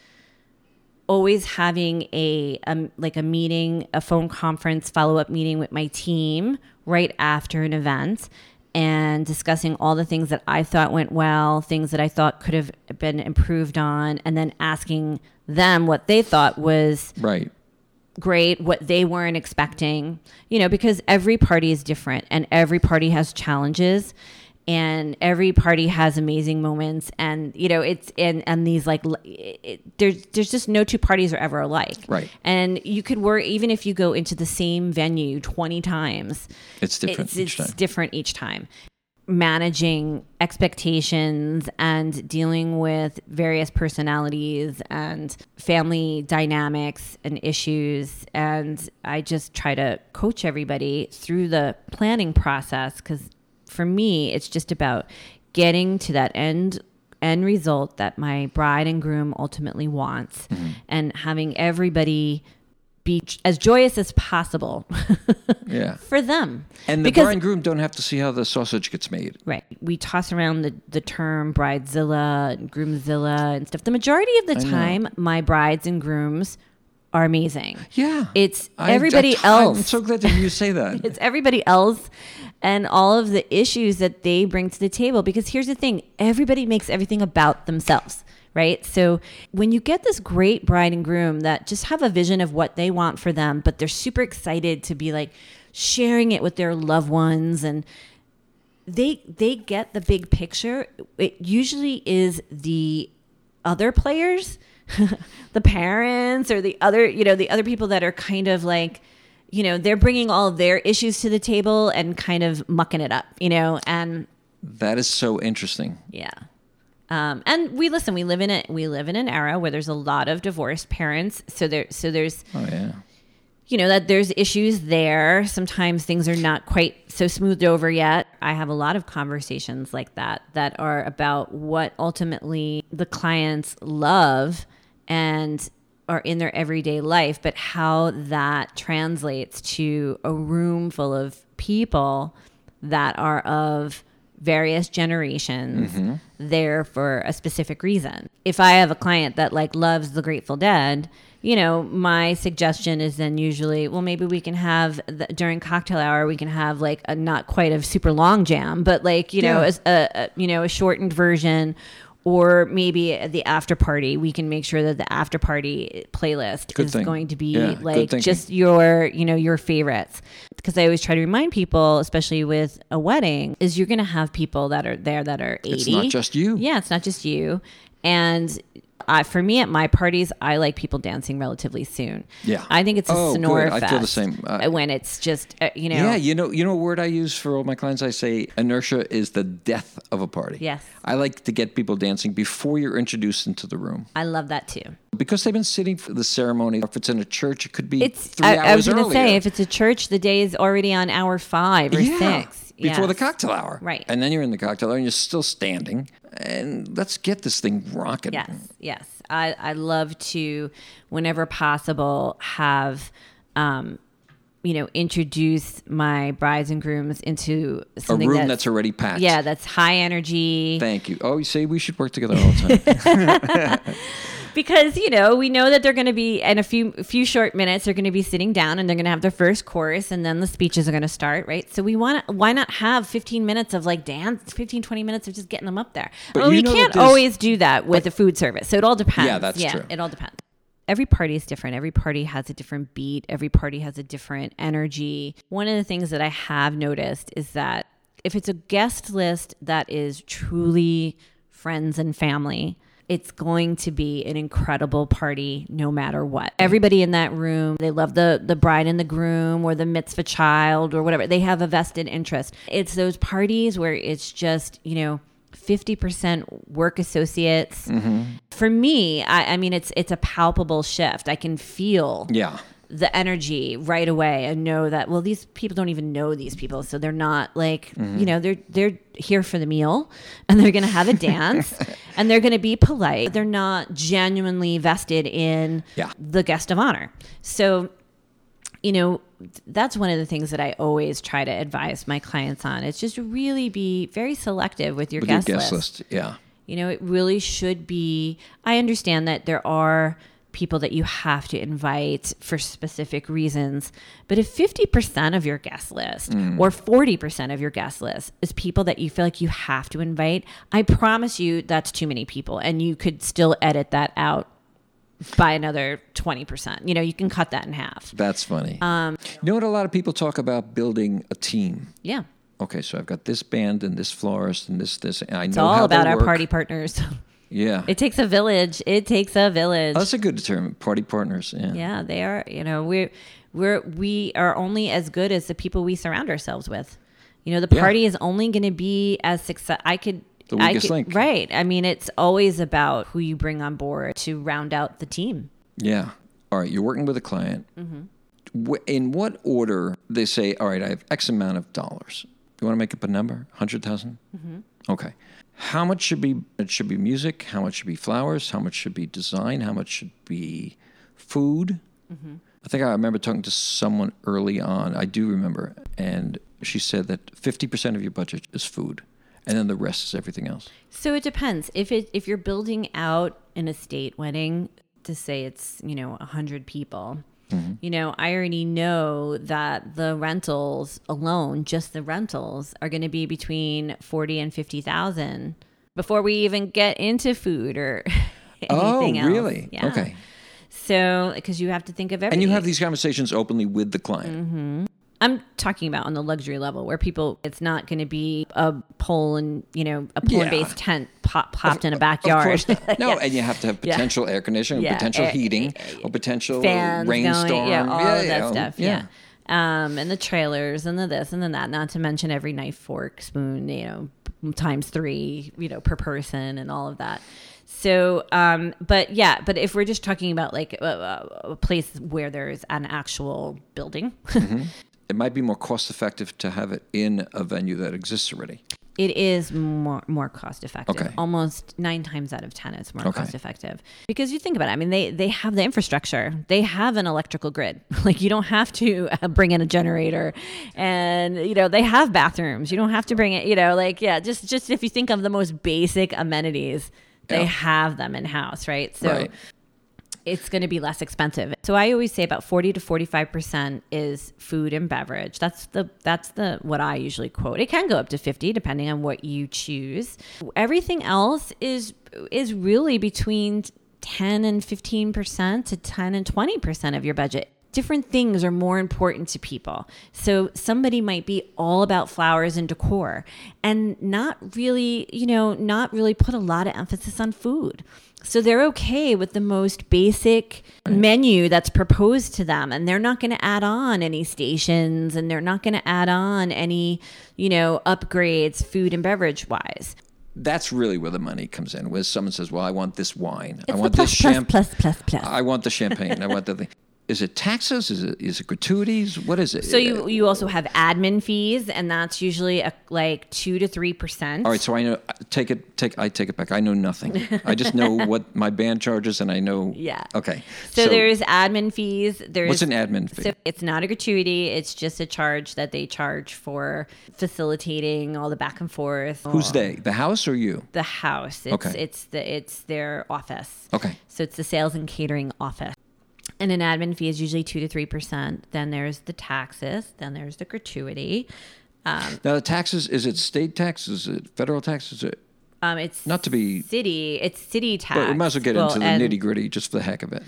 always having a um, like a meeting, a phone conference, follow-up meeting with my team right after an event and discussing all the things that I thought went well, things that I thought could have been improved on and then asking them what they thought was Right. Great, what they weren't expecting, you know, because every party is different and every party has challenges and every party has amazing moments and you know it's and and these like it, it- there's there's just no two parties are ever alike Right. and you could work even if you go into the same venue 20 times It's different it's, each it's time. different each time managing expectations and dealing with various personalities and family dynamics and issues. And I just try to coach everybody through the planning process because for me, it's just about getting to that end end result that my bride and groom ultimately wants Mm-hmm. and having everybody be as joyous as possible Yeah. for them. And the Because- bride and groom don't have to see how the sausage gets made. Right. We toss around the, the term bridezilla and groomzilla and stuff. The majority of the know. time, my brides and grooms are amazing. Yeah. It's everybody I- I'm else. so glad that you say that. it's everybody else and all of the issues that they bring to the table. Because here's the thing everybody makes everything about themselves, right? So when you get this great bride and groom that just have a vision of what they want for them, but they're super excited to be like sharing it with their loved ones and they they get the big picture it usually is the other players the parents or the other you know the other people that are kind of like you know they're bringing all their issues to the table and kind of mucking it up you know and that is so interesting. yeah um, and we listen we live in a we live in an era where there's a lot of divorced parents. So there so there's Oh yeah. you know that there's issues there. Sometimes things are not quite so smoothed over yet. I have a lot of conversations like that that are about what ultimately the clients love and are in their everyday life but how that translates to a room full of people that are of various generations mm-hmm. there for a specific reason. If I have a client that like loves the Grateful Dead, you know, my suggestion is then usually, well, maybe we can have the, during cocktail hour, we can have like a not quite a super long jam, but like you know, Yeah. a, a, a you know a shortened version. Or maybe at the after party, we can make sure that the after party playlist Good is thing. going to be Yeah, like just your you know your favorites because i always try to remind people especially with a wedding is you're going to have people that are there that are 80 It's not just you. yeah it's not just you and I, for me at my parties i like people dancing relatively soon Yeah. i think it's a Oh, good. snore I feel the same. Uh, when it's just uh, you know Yeah, you know, you know a word I use for all my clients. I say inertia is the death of a party. Yes. I like to get people dancing before you're introduced into the room i love that too because they've been sitting for the ceremony. If it's in a church, it could be it's three I, hours I was going to say if it's a church the day is already on hour five or yeah, six before the cocktail hour, Right. And then you're in the cocktail hour and you're still standing. And let's get this thing rocking. Yes, yes. I, I love to, whenever possible, have, um, you know, introduce my brides and grooms into A something room that's, that's already packed. yeah, that's high energy. Thank you. Oh, you say we should work together all the time. because you know we know that they're going to be in a few few short minutes they're going to be sitting down and they're going to have their first course and then the speeches are going to start right? So we want why not have 15 minutes of like dance 15 20 minutes of just getting them up there? But well, you we can't always do that with the food service so it all depends. Yeah, that's true. it all depends. Every party is different. Every party has a different beat. Every party has a different energy. One of the things that i have noticed is that if it's a guest list that is truly friends and family it's going to be an incredible party no matter what. Everybody in that room, they love the the bride and the groom or the mitzvah child or whatever. They have a vested interest. It's those parties where it's just, you know, 50% work associates. Mm-hmm. For me, I, I mean it's it's a palpable shift. I can feel yeah. The energy right away and know that well these people don't even know these people so they're not like Mm-hmm. you know they're they're here for the meal and they're going to have a dance and they're going to be polite they're not genuinely vested in Yeah. the guest of honor so you know that's one of the things that I always try to advise my clients on. It's just really be very selective with your With guest, your guest list. list. Yeah. You know, it really should be. I understand that there are people that you have to invite for specific reasons, but if 50% of your guest list or 40% of your guest list is people that you feel like you have to invite, I promise you that's too many people and you could still edit that out by another 20%. You know, you can cut that in half. That's funny. Um, you know what? A lot of people talk about building a team. Yeah. Okay, so I've got this band and this florist and this this. And I It's know all about our party partners. Yeah, It takes a village. It takes a village. Oh, that's a good term. Party partners. Yeah. Yeah, they are. You know, we're we're we are only as good as the people we surround ourselves with. You know, the Yeah. party is only going to be as success. I could. The I weakest could- link. Right. I mean, it's always about who you bring on board to round out the team. Yeah. All right. You're working with a client. Mm-hmm. Wh- In what order they say, all right, I have X amount of dollars. You want to make up a number? 100,000? Mm-hmm. Okay. How much should be it should be music, how much should be flowers, how much should be design, how much should be food? Mm-hmm. I think I remember talking to someone early on. I do remember and she said that 50% of your budget is food and then the rest is everything else. So it depends. If it if you're building out an estate wedding to say it's, you know, 100 people, you know, I already know that the rentals alone, just the rentals are going to be between 40 and 50,000 before we even get into food or anything oh, else. really? Yeah. Okay. So, because you have to think of everything. And you have these conversations openly with the client. Mm-hmm. I'm talking about on the luxury level where people, it's not going to be a pole and, you know, a pole Yeah. base tent pop, popped in a Of backyard. No, Yeah. and you have to have Yeah. potential air conditioning, Yeah, potential air- heating, or potential fans rainstorm. going, yeah, all of that yeah, stuff. Yeah. Um, and the trailers and the this and then that, not to mention every knife, fork, spoon, you know, times three, you know, per person and all of that. So, um, but yeah, but if we're just talking about like a, a place where there's an actual building, It might be more cost effective to have it in a venue that exists already. it is more more cost effective. Okay. Almost nine times out of ten, it's more Okay. cost effective because you think about it. I mean, they they have the infrastructure. They have an electrical grid. Like you don't have to uh, bring in a generator, and you know they have bathrooms. You don't have to bring it. You know, like yeah, just just if you think of the most basic amenities, they Yeah. have them in house, right? So Right. It's going to be less expensive. So I always say about 40 to 45% is food and beverage. That's the that's the what I usually quote. It can go up to 50 depending on what you choose. Everything else is is really between 10 and 15% to 10 and 20% of your budget. Different things are more important to people. So somebody might be all about flowers and decor and not really, you know, not really put a lot of emphasis on food. So they're okay with the most basic menu that's proposed to them and they're not going to add on any stations and they're not going to add on any, you know, upgrades food and beverage wise. That's really where the money comes in. Where someone says, "Well, I want this wine. I want the this plus, plus, champagne. plus, plus, plus. I want the champagne. I want the thing." Is it taxes? Is it is it gratuities? What is it? So you you also have admin fees, and that's usually a, like two to three percent. All right, so I know. Take it. Take. I take it back. I know nothing. I just know what my band charges, and I know. Yeah. Okay. So, there's admin fees. There's what's an admin fee? So it's not a gratuity. It's just a charge that they charge for facilitating all the back and forth. Who's they? The house or you? The house. It's, Okay. It's the it's their office. Okay. So it's the sales and catering office. And an admin fee is usually two to three percent. Then there's the taxes. Then there's the gratuity. Now the taxes. Is it state tax? Is it federal tax? Is it? Um, it's Not to be- city. It's city tax. But we might as well get Well, into the nitty gritty just for the heck of it.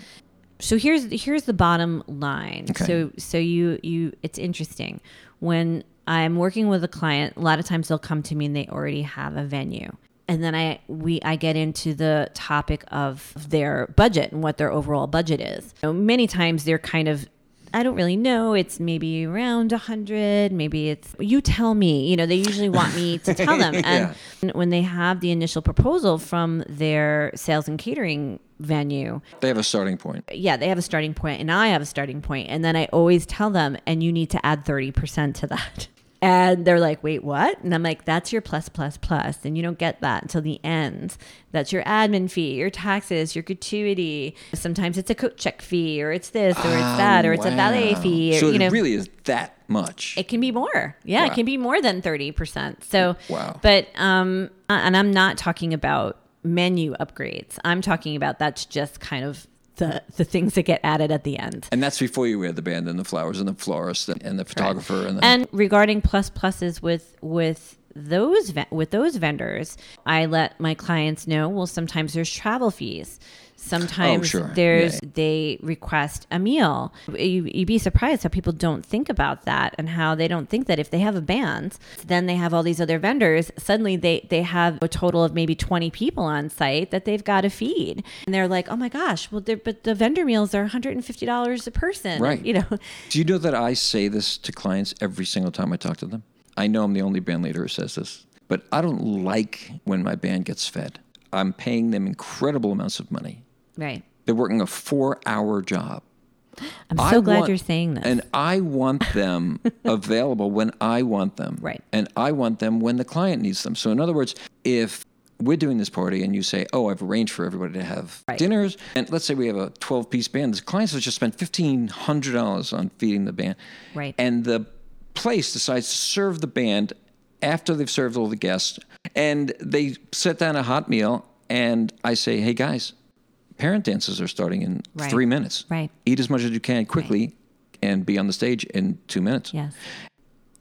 so here's here's the bottom line. Okay. So so you you it's interesting when I'm working with a client. A lot of times they'll come to me and they already have a venue, and then I we I get into the topic of their budget and what their overall budget is. So many times they're kind of I don't really know. It's maybe around a hundred. Maybe it's you tell me. You know, they usually want me to tell them. And when they have the initial proposal from their sales and catering venue, They have a starting point. yeah, they have a starting point and I have a starting point. And then I always tell them, and you need to add 30% to that. And they're like, wait, what? And I'm like, that's your plus, plus, plus. And you don't get that until the end. That's your admin fee, your taxes, your gratuity. Sometimes it's a coat check fee, or it's this, or it's that, or it's a valet fee. Or, So you it know, really is that much. it can be more. Yeah, Wow. it can be more than 30%. So, Wow. but, um, and I'm not talking about menu upgrades. I'm talking about that's just kind of the, the things that get added at the end. and that's before you wear the band and the flowers and the florist and the photographer and the. And regarding plus pluses with, with, those with those vendors, I let my clients know. Well, sometimes there's travel fees. Sometimes Oh, sure. there's Yeah. they request a meal. You, you'd be surprised how people don't think about that and how they don't think that if they have a band, then they have all these other vendors. Suddenly they they have a total of maybe 20 people on site that they've got to feed, and they're like, oh my gosh, well, but the vendor meals are 150 dollars a person, Right. You know, Do you know that I say this to clients every single time I talk to them? I know I'm the only band leader who says this, but I don't like when my band gets fed. I'm paying them incredible amounts of money. Right. They're working a four hour job. I'm I so glad want- you're saying this. And I want them available when I want them. Right. And I want them when the client needs them. So, in other words, if we're doing this party and you say, Oh, I've arranged for everybody to have Right. dinners, and let's say we have a 12 piece band, the clients have just spent $1,500 on feeding the band. Right. And the place decides to serve the band after they've served all the guests. And they set down a hot meal, and I say, Hey, guys, parent dances are starting in Right. three minutes. Right. Eat as much as you can quickly and be on the stage in two minutes. yes.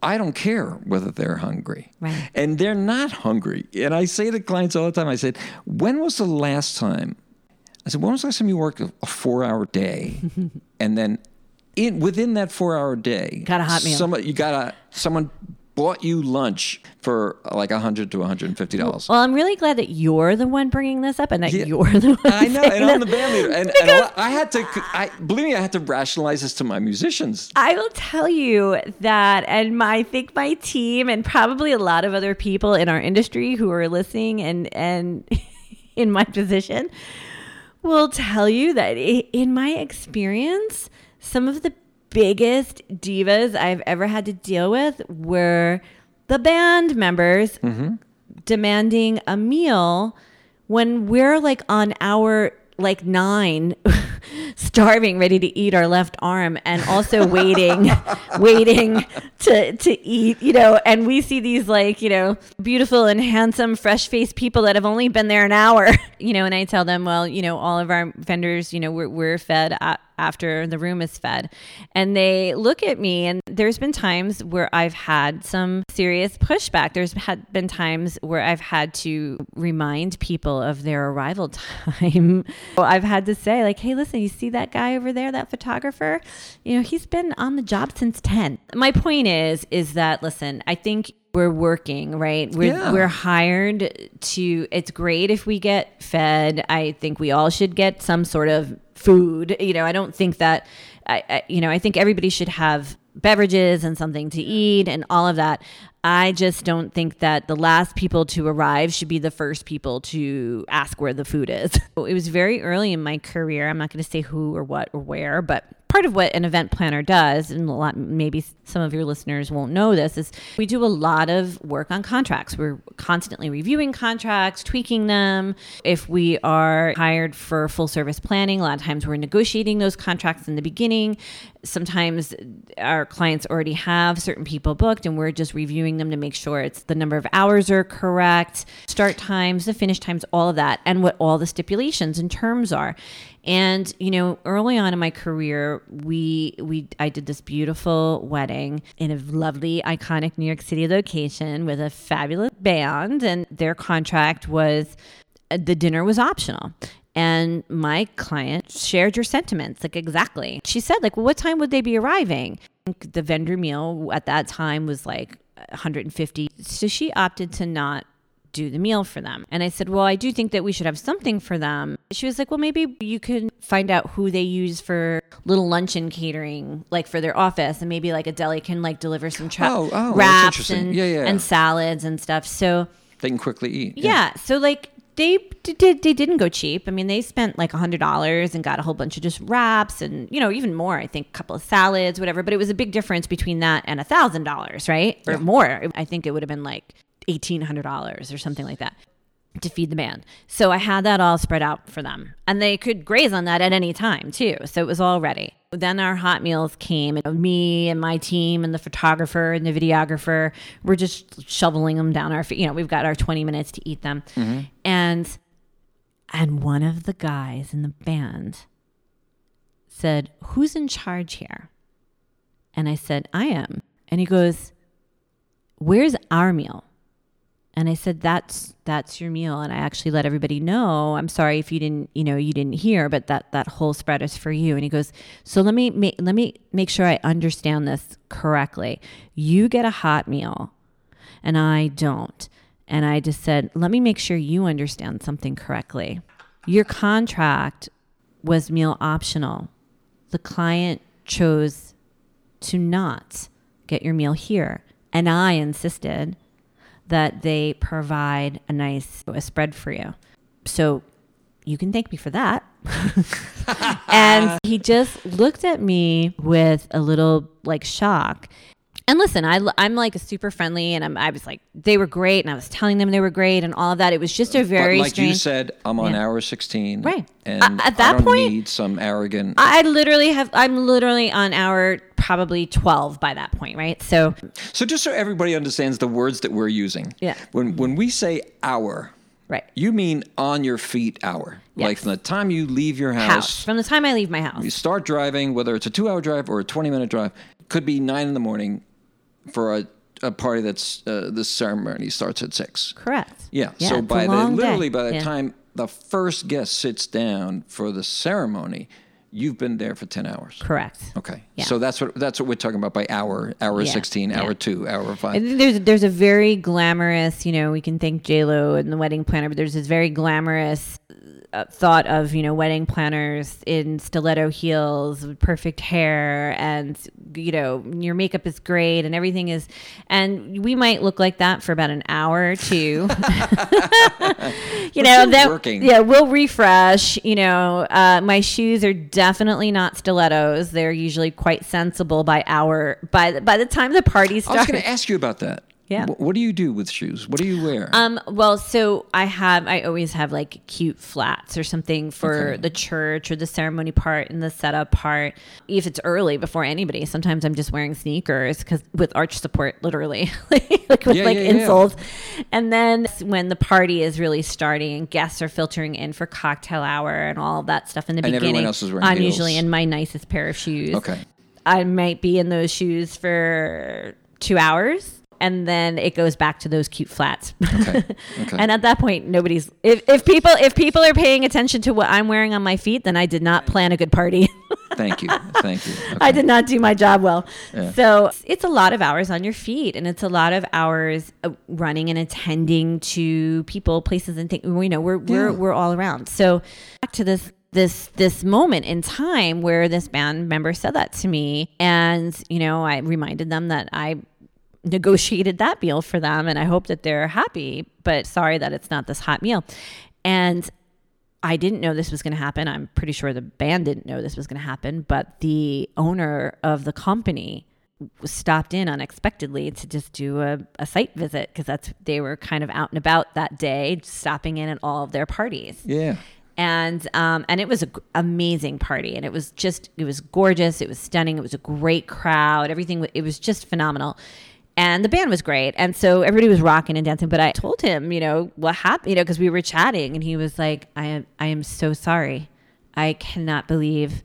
I don't care whether they're hungry. Right. And they're not hungry. And I say to clients all the time, I said, when was the last time? I said, when was the last time you worked a, a four hour day? and then in within that four hour day, Got a hot meal. Someone, you got a, someone bought you lunch for like a hundred to $150. Well, I'm really glad that you're the one bringing this up and that Yeah. you're the one. I know, and I'm the band leader, and, and lot- I had to. I believe me, I had to rationalize this to my musicians. I will tell you that, and my, I think my team, and probably a lot of other people in our industry who are listening and and in my position, will tell you that in my experience, some of the biggest divas I've ever had to deal with were the band members mm-hmm. demanding a meal when we're like on our like nine starving ready to eat our left arm and also waiting waiting to to eat you know and we see these like you know beautiful and handsome fresh faced people that have only been there an hour you know and i tell them well you know all of our vendors you know we're, we're fed a- after the room is fed. And they look at me and there's been times where i've had some serious pushback. There's had been times where i've had to remind people of their arrival time. I've had to say like hey listen you see that guy over there that photographer? You know he's been on the job since 10 my point is is that listen i think we're working right? We're, Yeah. we're hired to it's great if we get fed. I think we all should get some sort of food you know i don't think that I, I you know i think everybody should have beverages and something to mm. eat and all of that. I just don't think that the last people to arrive should be the first people to ask where the food is. It was very early in my career. I'm not going to say who or what or where but part of what an event planner does and a lot maybe some of your listeners won't know this is we do a lot of work on contracts. We're constantly reviewing contracts tweaking them. If we are hired for full service planning a lot of times we're negotiating those contracts in the beginning sometimes our clients already have certain people booked and we're just reviewing them to make sure it's the number of hours are correct start times the finish times all of that and what all the stipulations and terms are and you know, early on in my career, we we I did this beautiful wedding in a lovely, iconic New York City location with a fabulous band, and their contract was uh, the dinner was optional. And my client shared your sentiments, like exactly. She said, like, well, what time would they be arriving? The vendor meal at that time was like 150. So she opted to not do the meal for them. And I said, Well, I do think that we should have something for them. She was like, Well, maybe you could find out who they use for little luncheon catering, like for their office, and maybe like a deli can like deliver some tra- Oh, oh, wraps and, Yeah, yeah. and salads and stuff. So They can quickly eat. yeah, so like they did they didn't go cheap. I mean, they spent like a hundred dollars and got a whole bunch of just wraps and you know even more. I think a couple of salads, whatever. But it was a big difference between that and a thousand dollars, right, or more. I think it would have been like eighteen hundred dollars or something like that to feed the band. So I had that all spread out for them, and they could graze on that at any time too. So it was all ready. Then our hot meals came, and me and my team and the photographer and the videographer were just shoveling them down our. feet. You know, we've got our twenty minutes to eat them, mm-hmm. and and one of the guys in the band said, "Who's in charge here?" And I said, "I am." And he goes, "Where's our meal?" And I said, "That's that's your meal." And I actually let everybody know. I'm sorry if you didn't, you know, you didn't hear, but that that whole spread is for you. And he goes, "So let me let me make sure I understand this correctly. You get a hot meal, and I don't." And I just said, "Let me make sure you understand something correctly. Your contract was meal optional. The client chose to not get your meal here. And I insisted that they provide a nice a spread for you. So you can thank me for that. and he just looked at me with a little like shock. And listen, I, I'm like a super friendly, and I'm, I was like, they were great, and I was telling them they were great, and all of that. It was just a very but like strange. you said, I'm on Yeah. hour 16. Right. And Uh, at that I don't point- need some arrogant. I literally have. I'm literally on hour probably 12 by that point, right? So so just so everybody understands the words that we're using. Yeah. When when we say hour, right, you mean on your feet hour. Like from the time you leave your house house, from the time I leave my house. you start driving, whether it's a two hour drive or a 20 minute drive, could be nine in the morning for a, a party that's uh, the ceremony starts at six. Correct. Yeah. Yeah, so by the long day. literally by the Yeah. time the first guest sits down for the ceremony, you've been there for 10 hours. Correct. Okay. Yeah. So that's what that's what we're talking about by hour, hour Yeah, 16, yeah. hour 2, hour 5. I think there's there's a very glamorous, you know, we can thank J Lo and the wedding planner, but there's this very glamorous thought of you know wedding planners in stiletto heels, with perfect hair, and you know your makeup is great and everything is, and we might look like that for about an hour or two. you know, then working. yeah, we'll refresh. You know, uh, my shoes are definitely not stilettos. They're usually quite sensible by hour. By the, by the time the party starts. I was going to ask you about that. Yeah. Wh- What do you do with shoes? What do you wear? Um, well, so I have, I always have like cute flats or something for Okay. the church or the ceremony part and the setup part. If it's early before anybody, sometimes I'm just wearing sneakers because with arch support, literally, like with Yeah, like yeah, yeah. insoles. And then when the party is really starting and guests are filtering in for cocktail hour and all that stuff in the And beginning, else is wearing I'm usually in my nicest pair of shoes. okay. I might be in those shoes for two hours. And then it goes back to those cute flats. Okay. Okay. and at that point, nobody's if, if people if people are paying attention to what I'm wearing on my feet, then I did not plan a good party. Thank you. Thank you. Okay. I did not do my job well. Yeah. So it's a lot of hours on your feet, and it's a lot of hours uh, running and attending to people, places, and things. You know, we're we're Yeah. we're all around. So back to this this this moment in time where this band member said that to me, and you know, I reminded them that I negotiated that meal for them, and I hope that they're happy. But sorry that it's not this hot meal, and I didn't know this was going to happen. I'm pretty sure the band didn't know this was going to happen, but the owner of the company stopped in unexpectedly to just do a, a site visit because that's they were kind of out and about that day, stopping in at all of their parties yeah. and um, and it was an amazing party and it was just it was gorgeous it was stunning it was a great crowd everything it was just phenomenal and the band was great. And so everybody was rocking and dancing. But i told him you know what happened you know because we were chatting and he was like i am i am so sorry. I cannot believe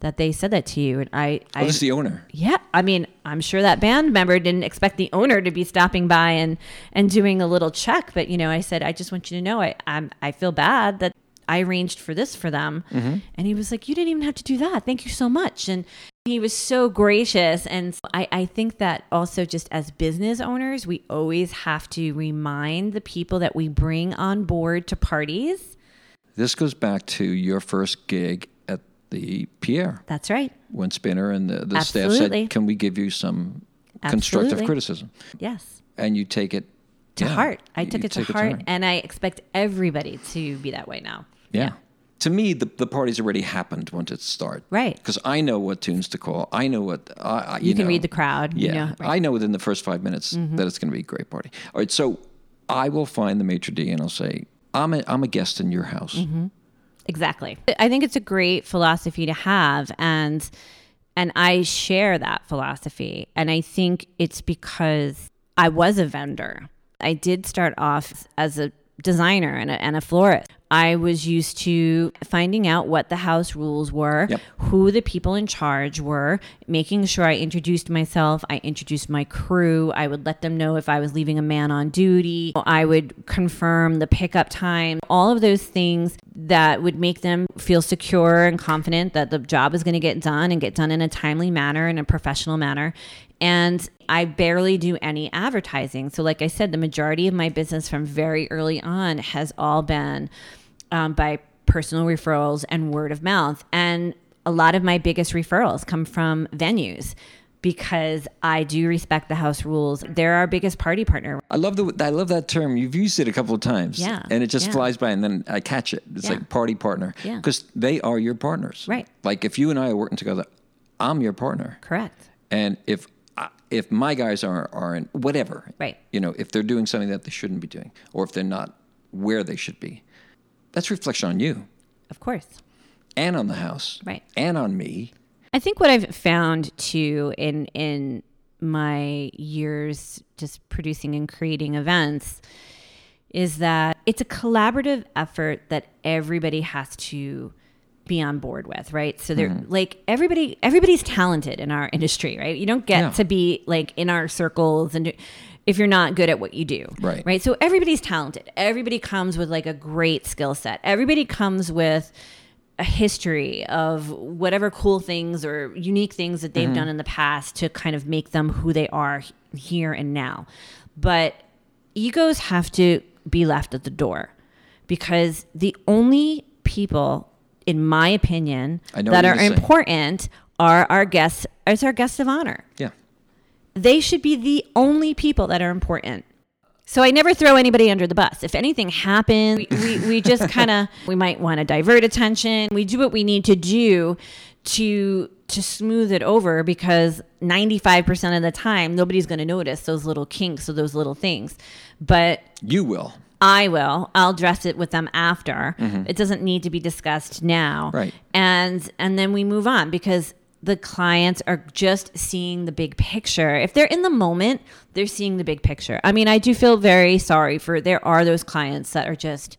that they said that to you. And i Oh, i is the owner. yeah, I mean, I'm sure that band member didn't expect the owner to be stopping by and and doing a little check, but you know, I said, I just want you to know, I I'm, I feel bad that I arranged for this for them, mm-hmm. and he was like, you didn't even have to do that. Thank you so much, and he was so gracious, and I I think that also just as business owners, we always have to remind the people that we bring on board to parties. This goes back to your first gig at the Pierre That's right. when Spinner and the, the staff said, "Can we give you some constructive criticism?" Yes. And you take it To yeah, heart. I took it to take heart, and I expect everybody to be that way now. Yeah. To me, the, the party's already happened once it starts. Right. Because I know what tunes to call. I know what I, I you, You can know. read the crowd, you Yeah, know, right. Mm-hmm. I know within the first five minutes that it's going to be a great party. All right, so I will find the maitre d and I'll say, "I'm a I'm a guest in your house." Mm-hmm. Exactly. I think it's a great philosophy to have and and I share that philosophy and I think it's because I was a vendor. I did start off as a designer and a, and a florist. I was used to finding out what the house rules were, Yep. who the people in charge were, making sure I introduced myself. I introduced my crew. I would let them know if I was leaving a man on duty. I would confirm the pickup time, all of those things that would make them feel secure and confident that the job is going to get done and get done in a timely manner and a professional manner. And I barely do any advertising. So, like I said, the majority of my business from very early on has all been um, by personal referrals and word of mouth. And a lot of my biggest referrals come from venues. because I do respect the house rules. They're our biggest party partner. I love the I love that term. You've used it a couple of times. Yeah, And it just yeah. flies by and then I catch it. It's Yeah. like party partner. Yeah. Because they are your partners. Right. Like if you and I are working together, I'm your partner. Correct. And if if my guys are aren't whatever, Right. You know, if they're doing something that they shouldn't be doing, or if they're not where they should be, that's reflection on you Of course. and on the house, Right. And on me. I think what I've found too in in my years just producing and creating events is that it's a collaborative effort that everybody has to be on board with, right? So they're mm-hmm. like everybody everybody's talented in our industry, right? You don't get Yeah. to be like in our circles and if you're not good at what you do. Right. Right? So everybody's talented. Everybody comes with like a great skill set. Everybody comes with a history of whatever cool things or unique things that they've Mm-hmm. done in the past to kind of make them who they are here and now. But egos have to be left at the door because the only people, in my opinion, that are important are our guests as our guests of honor. Yeah. They should be the only people that are important. So I never throw anybody under the bus. If anything happens, we, we, we just kind of we might want to divert attention. We do what we need to do to to smooth it over because 95% of the time nobody's going to notice those little kinks or those little things. But You will. I will. I'll dress it with them after. It doesn't need to be discussed now. Mm-hmm. Right. And and then we move on because the clients are just seeing the big picture. If they're in the moment, they're seeing the big picture. I mean, I do feel very sorry for there are those clients that are just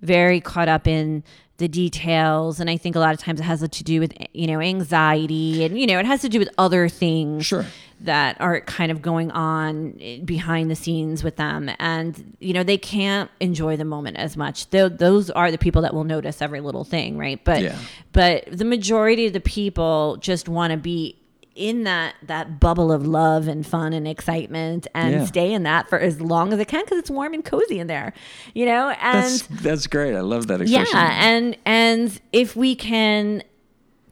very caught up in the details and I think a lot of times it has to do with you know anxiety and you know it has to do with other things Sure. that are kind of going on eh, behind the scenes with them and you know they can't enjoy the moment as much Tho- those are the people that will notice every little thing right but Yeah. but the majority of the people just want to be in that that bubble of love and fun and excitement and Yeah. stay in that for as long as it can because it's warm and cozy in there you know and That's that's great. I love that expression. yeah and and if we can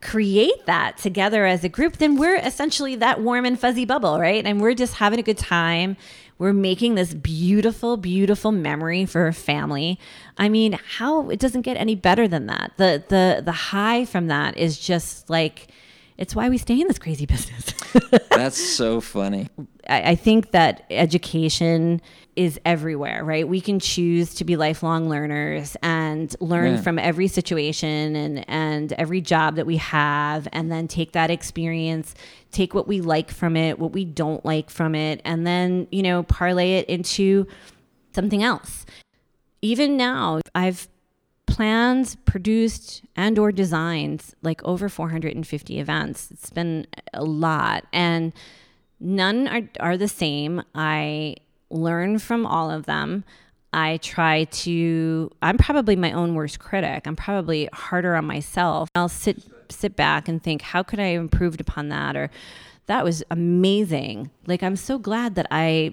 create that together as a group then we're essentially that warm and fuzzy bubble right and we're just having a good time we're making this beautiful beautiful memory for a family i mean how it doesn't get any better than that the the the high from that is just like it's why we stay in this crazy business That's so funny. I, I think that education is everywhere, right? We can choose to be lifelong learners and learn Yeah. from every situation and, and every job that we have, and then take that experience, take what we like from it, what we don't like from it, and then, you know, parlay it into something else. Even now, I've planned, produced, and or designed like over 450 events. It's been a lot and none are, are the same. I learn from all of them. I try to I'm probably my own worst critic. I'm probably harder on myself. I'll sit sit back and think how could I have improved upon that or that was amazing. Like I'm so glad that I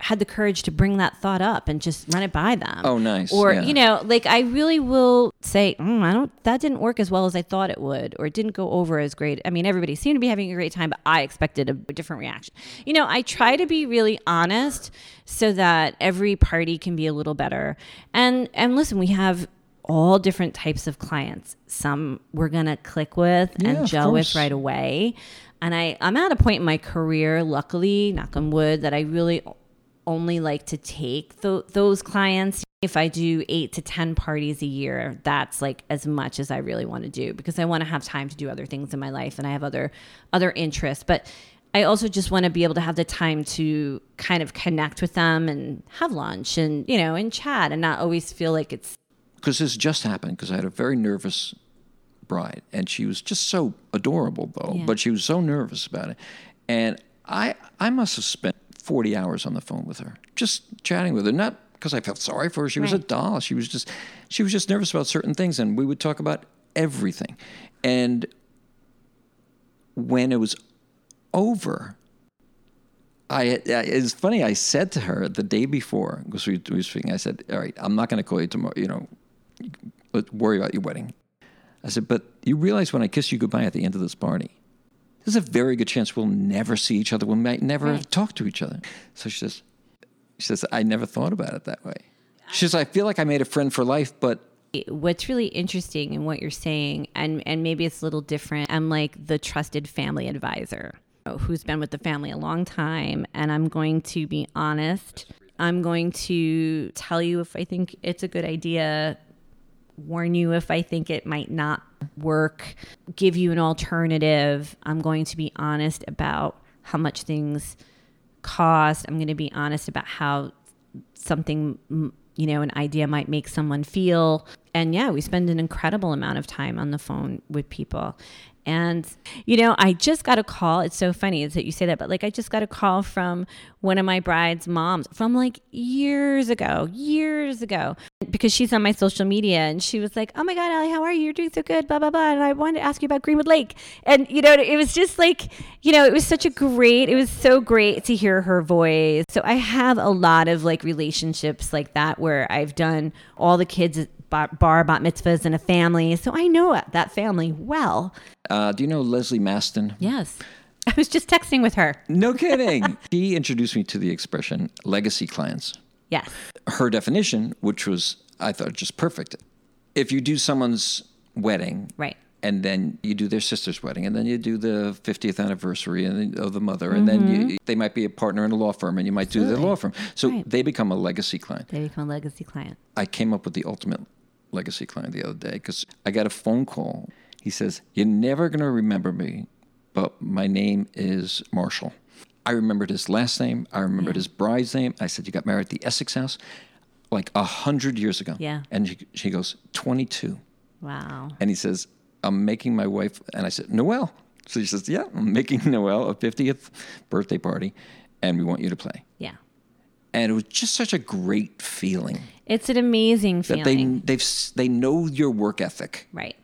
had the courage to bring that thought up and just run it by them. Oh, nice. Or Yeah. you know, like I really will say, mm, I don't. That didn't work as well as I thought it would, or it didn't go over as great. I mean, everybody seemed to be having a great time, but I expected a different reaction. You know, I try to be really honest so that every party can be a little better. And and listen, we have all different types of clients. Some we're gonna click with Yeah, and gel with right away. And I, I'm at a point in my career, luckily, knock on wood, that I really only like to take th- those clients. If I do eight to 10 parties a year, that's like as much as I really want to do because I want to have time to do other things in my life and I have other, other interests. But I also just want to be able to have the time to kind of connect with them and have lunch and, you know, and chat and not always feel like it's because this just happened because I had a very nervous bride and she was just so adorable though, Yeah. but she was so nervous about it. And I I must have spent 40 hours on the phone with her, just chatting with her, not because I felt sorry for her. She was a doll. She was just she was just nervous about certain things and we would talk about everything. And when it was over, I, I it's funny. I said to her the day before because we, we were speaking. I said, "All right, I'm not going to call you tomorrow. You know, worry about your wedding." I said, "But you realize when I kiss you goodbye at the end of this party, there's a very good chance we'll never see each other. We might never Right. talk to each other. So she says, she says, I never thought about it that way. She says, I feel like I made a friend for life, but What's really interesting in what you're saying, and, and maybe it's a little different, I'm like the trusted family advisor who's been with the family a long time. And I'm going to be honest. I'm going to tell you if I think it's a good idea, warn you if I think it might not work, give you an alternative. I'm going to be honest about how much things cost. I'm going to be honest about how something, you know, an idea might make someone feel. And yeah, we spend an incredible amount of time on the phone with people. And, you know, I just got a call. It's so funny is that you say that, but like I just got a call from one of my bride's moms from like years ago, years ago, because she's on my social media and she was like, Oh my God, Allie, how are you? You're doing so good, blah, blah, blah. And I wanted to ask you about Greenwood Lake. And, you know, it was just like, you know, it was such a great, it was so great to hear her voice. So I have a lot of like relationships like that where I've done all the kids bar, bar bat mitzvahs in a family. So I know that family well. uh, do you know Leslie Maston? Yes. I was just texting with her. No kidding. she introduced me to the expression legacy clients. Yes. Her definition, which was, I thought, just perfect. If you do someone's wedding, Right. and then you do their sister's wedding, and then you do the 50th anniversary of the mother, and then you, they might be a partner in a law firm, and you might do the law firm. So Right. they become a legacy client. They become a legacy client. I came up with the ultimate legacy client the other day because I got a phone call. He says, You're never going to remember me, but my name is Marshall. I remembered his last name. I remembered his bride's name. I said, You got married at the Essex House like a hundred years ago. Yeah. And she, she goes, 22. Wow. And he says, I'm making my wife, and I said, Noel. So she says, Yeah, I'm making Noel a 50th birthday party, and we want you to play. Yeah. And it was just such a great feeling It's an amazing that feeling. they they've they know your work ethic. right.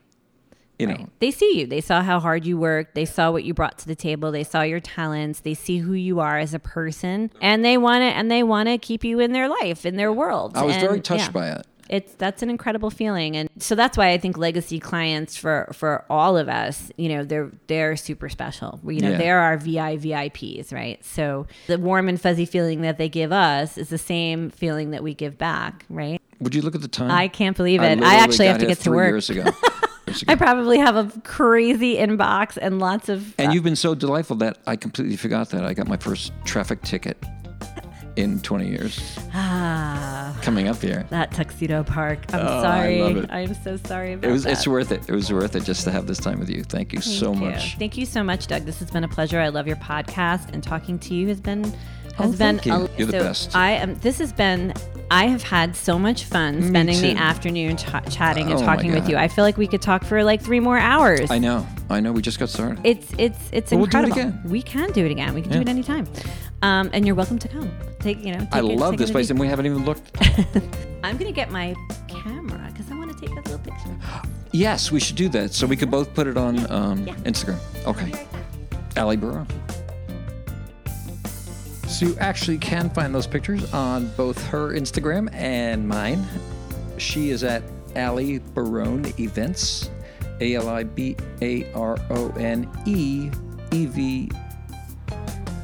You know, They see you. They saw how hard you worked. They saw what you brought to the table. They saw your talents. They see who you are as a person, and they want to and they want to keep you in their life, in their world. I was very touched yeah. by it. It's that's an incredible feeling, and so that's why I think legacy clients for for all of us, you know, they're they're super special. You know, Yeah. they're our VI VIPs, right? So the warm and fuzzy feeling that they give us is the same feeling that we give back, right? Would you look at the time? I can't believe it. I, literally actually have to get to work. Years ago. Years ago. I probably have a crazy inbox and lots of. and uh, you've been so delightful that I completely forgot that I got my first traffic ticket in 20 years ah, coming up here. that Tuxedo Park. I'm Oh, I sorry. love it. I'm so sorry about It was that. it's worth it. It was worth it just to have this time with you. Thank you so you. much. Thank you so much, Doug. This has been a pleasure. I love your podcast, and talking to you has been has Oh, been. thank you. a- You're the so best. I am. This has been. I have had so much fun spending the afternoon ch- chatting and Oh, talking with you. I feel like we could talk for like three more hours. I know. I know. We just got started. It's it's it's But we'll do it again. We can do it again. We can do it anytime. Um, and you're welcome to come. Take you know. Take I it- love this place, easy. and we haven't even looked. I'm gonna get my camera because I want to take a little picture. Yes, we should do that. So we could both put it on um, Yeah. Instagram. Okay. Ali Barone. So you actually can find those pictures on both her Instagram and mine. She is at Ali Barone Events, A L I B A R O N E E V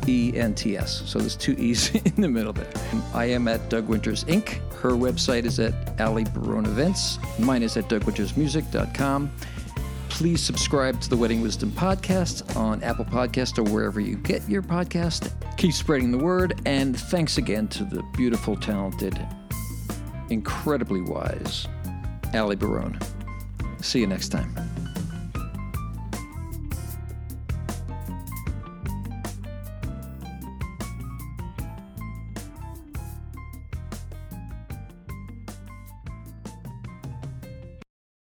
E N T S. So there's two E's in the middle there. I am at Doug Winters Inc. Her website is at Ali Barone Events. Mine is at DougWintersMusic.com. Please subscribe to the Wedding Wisdom Podcast on Apple Podcast or wherever you get your podcast. Keep spreading the word, and thanks again to the beautiful, talented, incredibly wise Ali Barone. See you next time.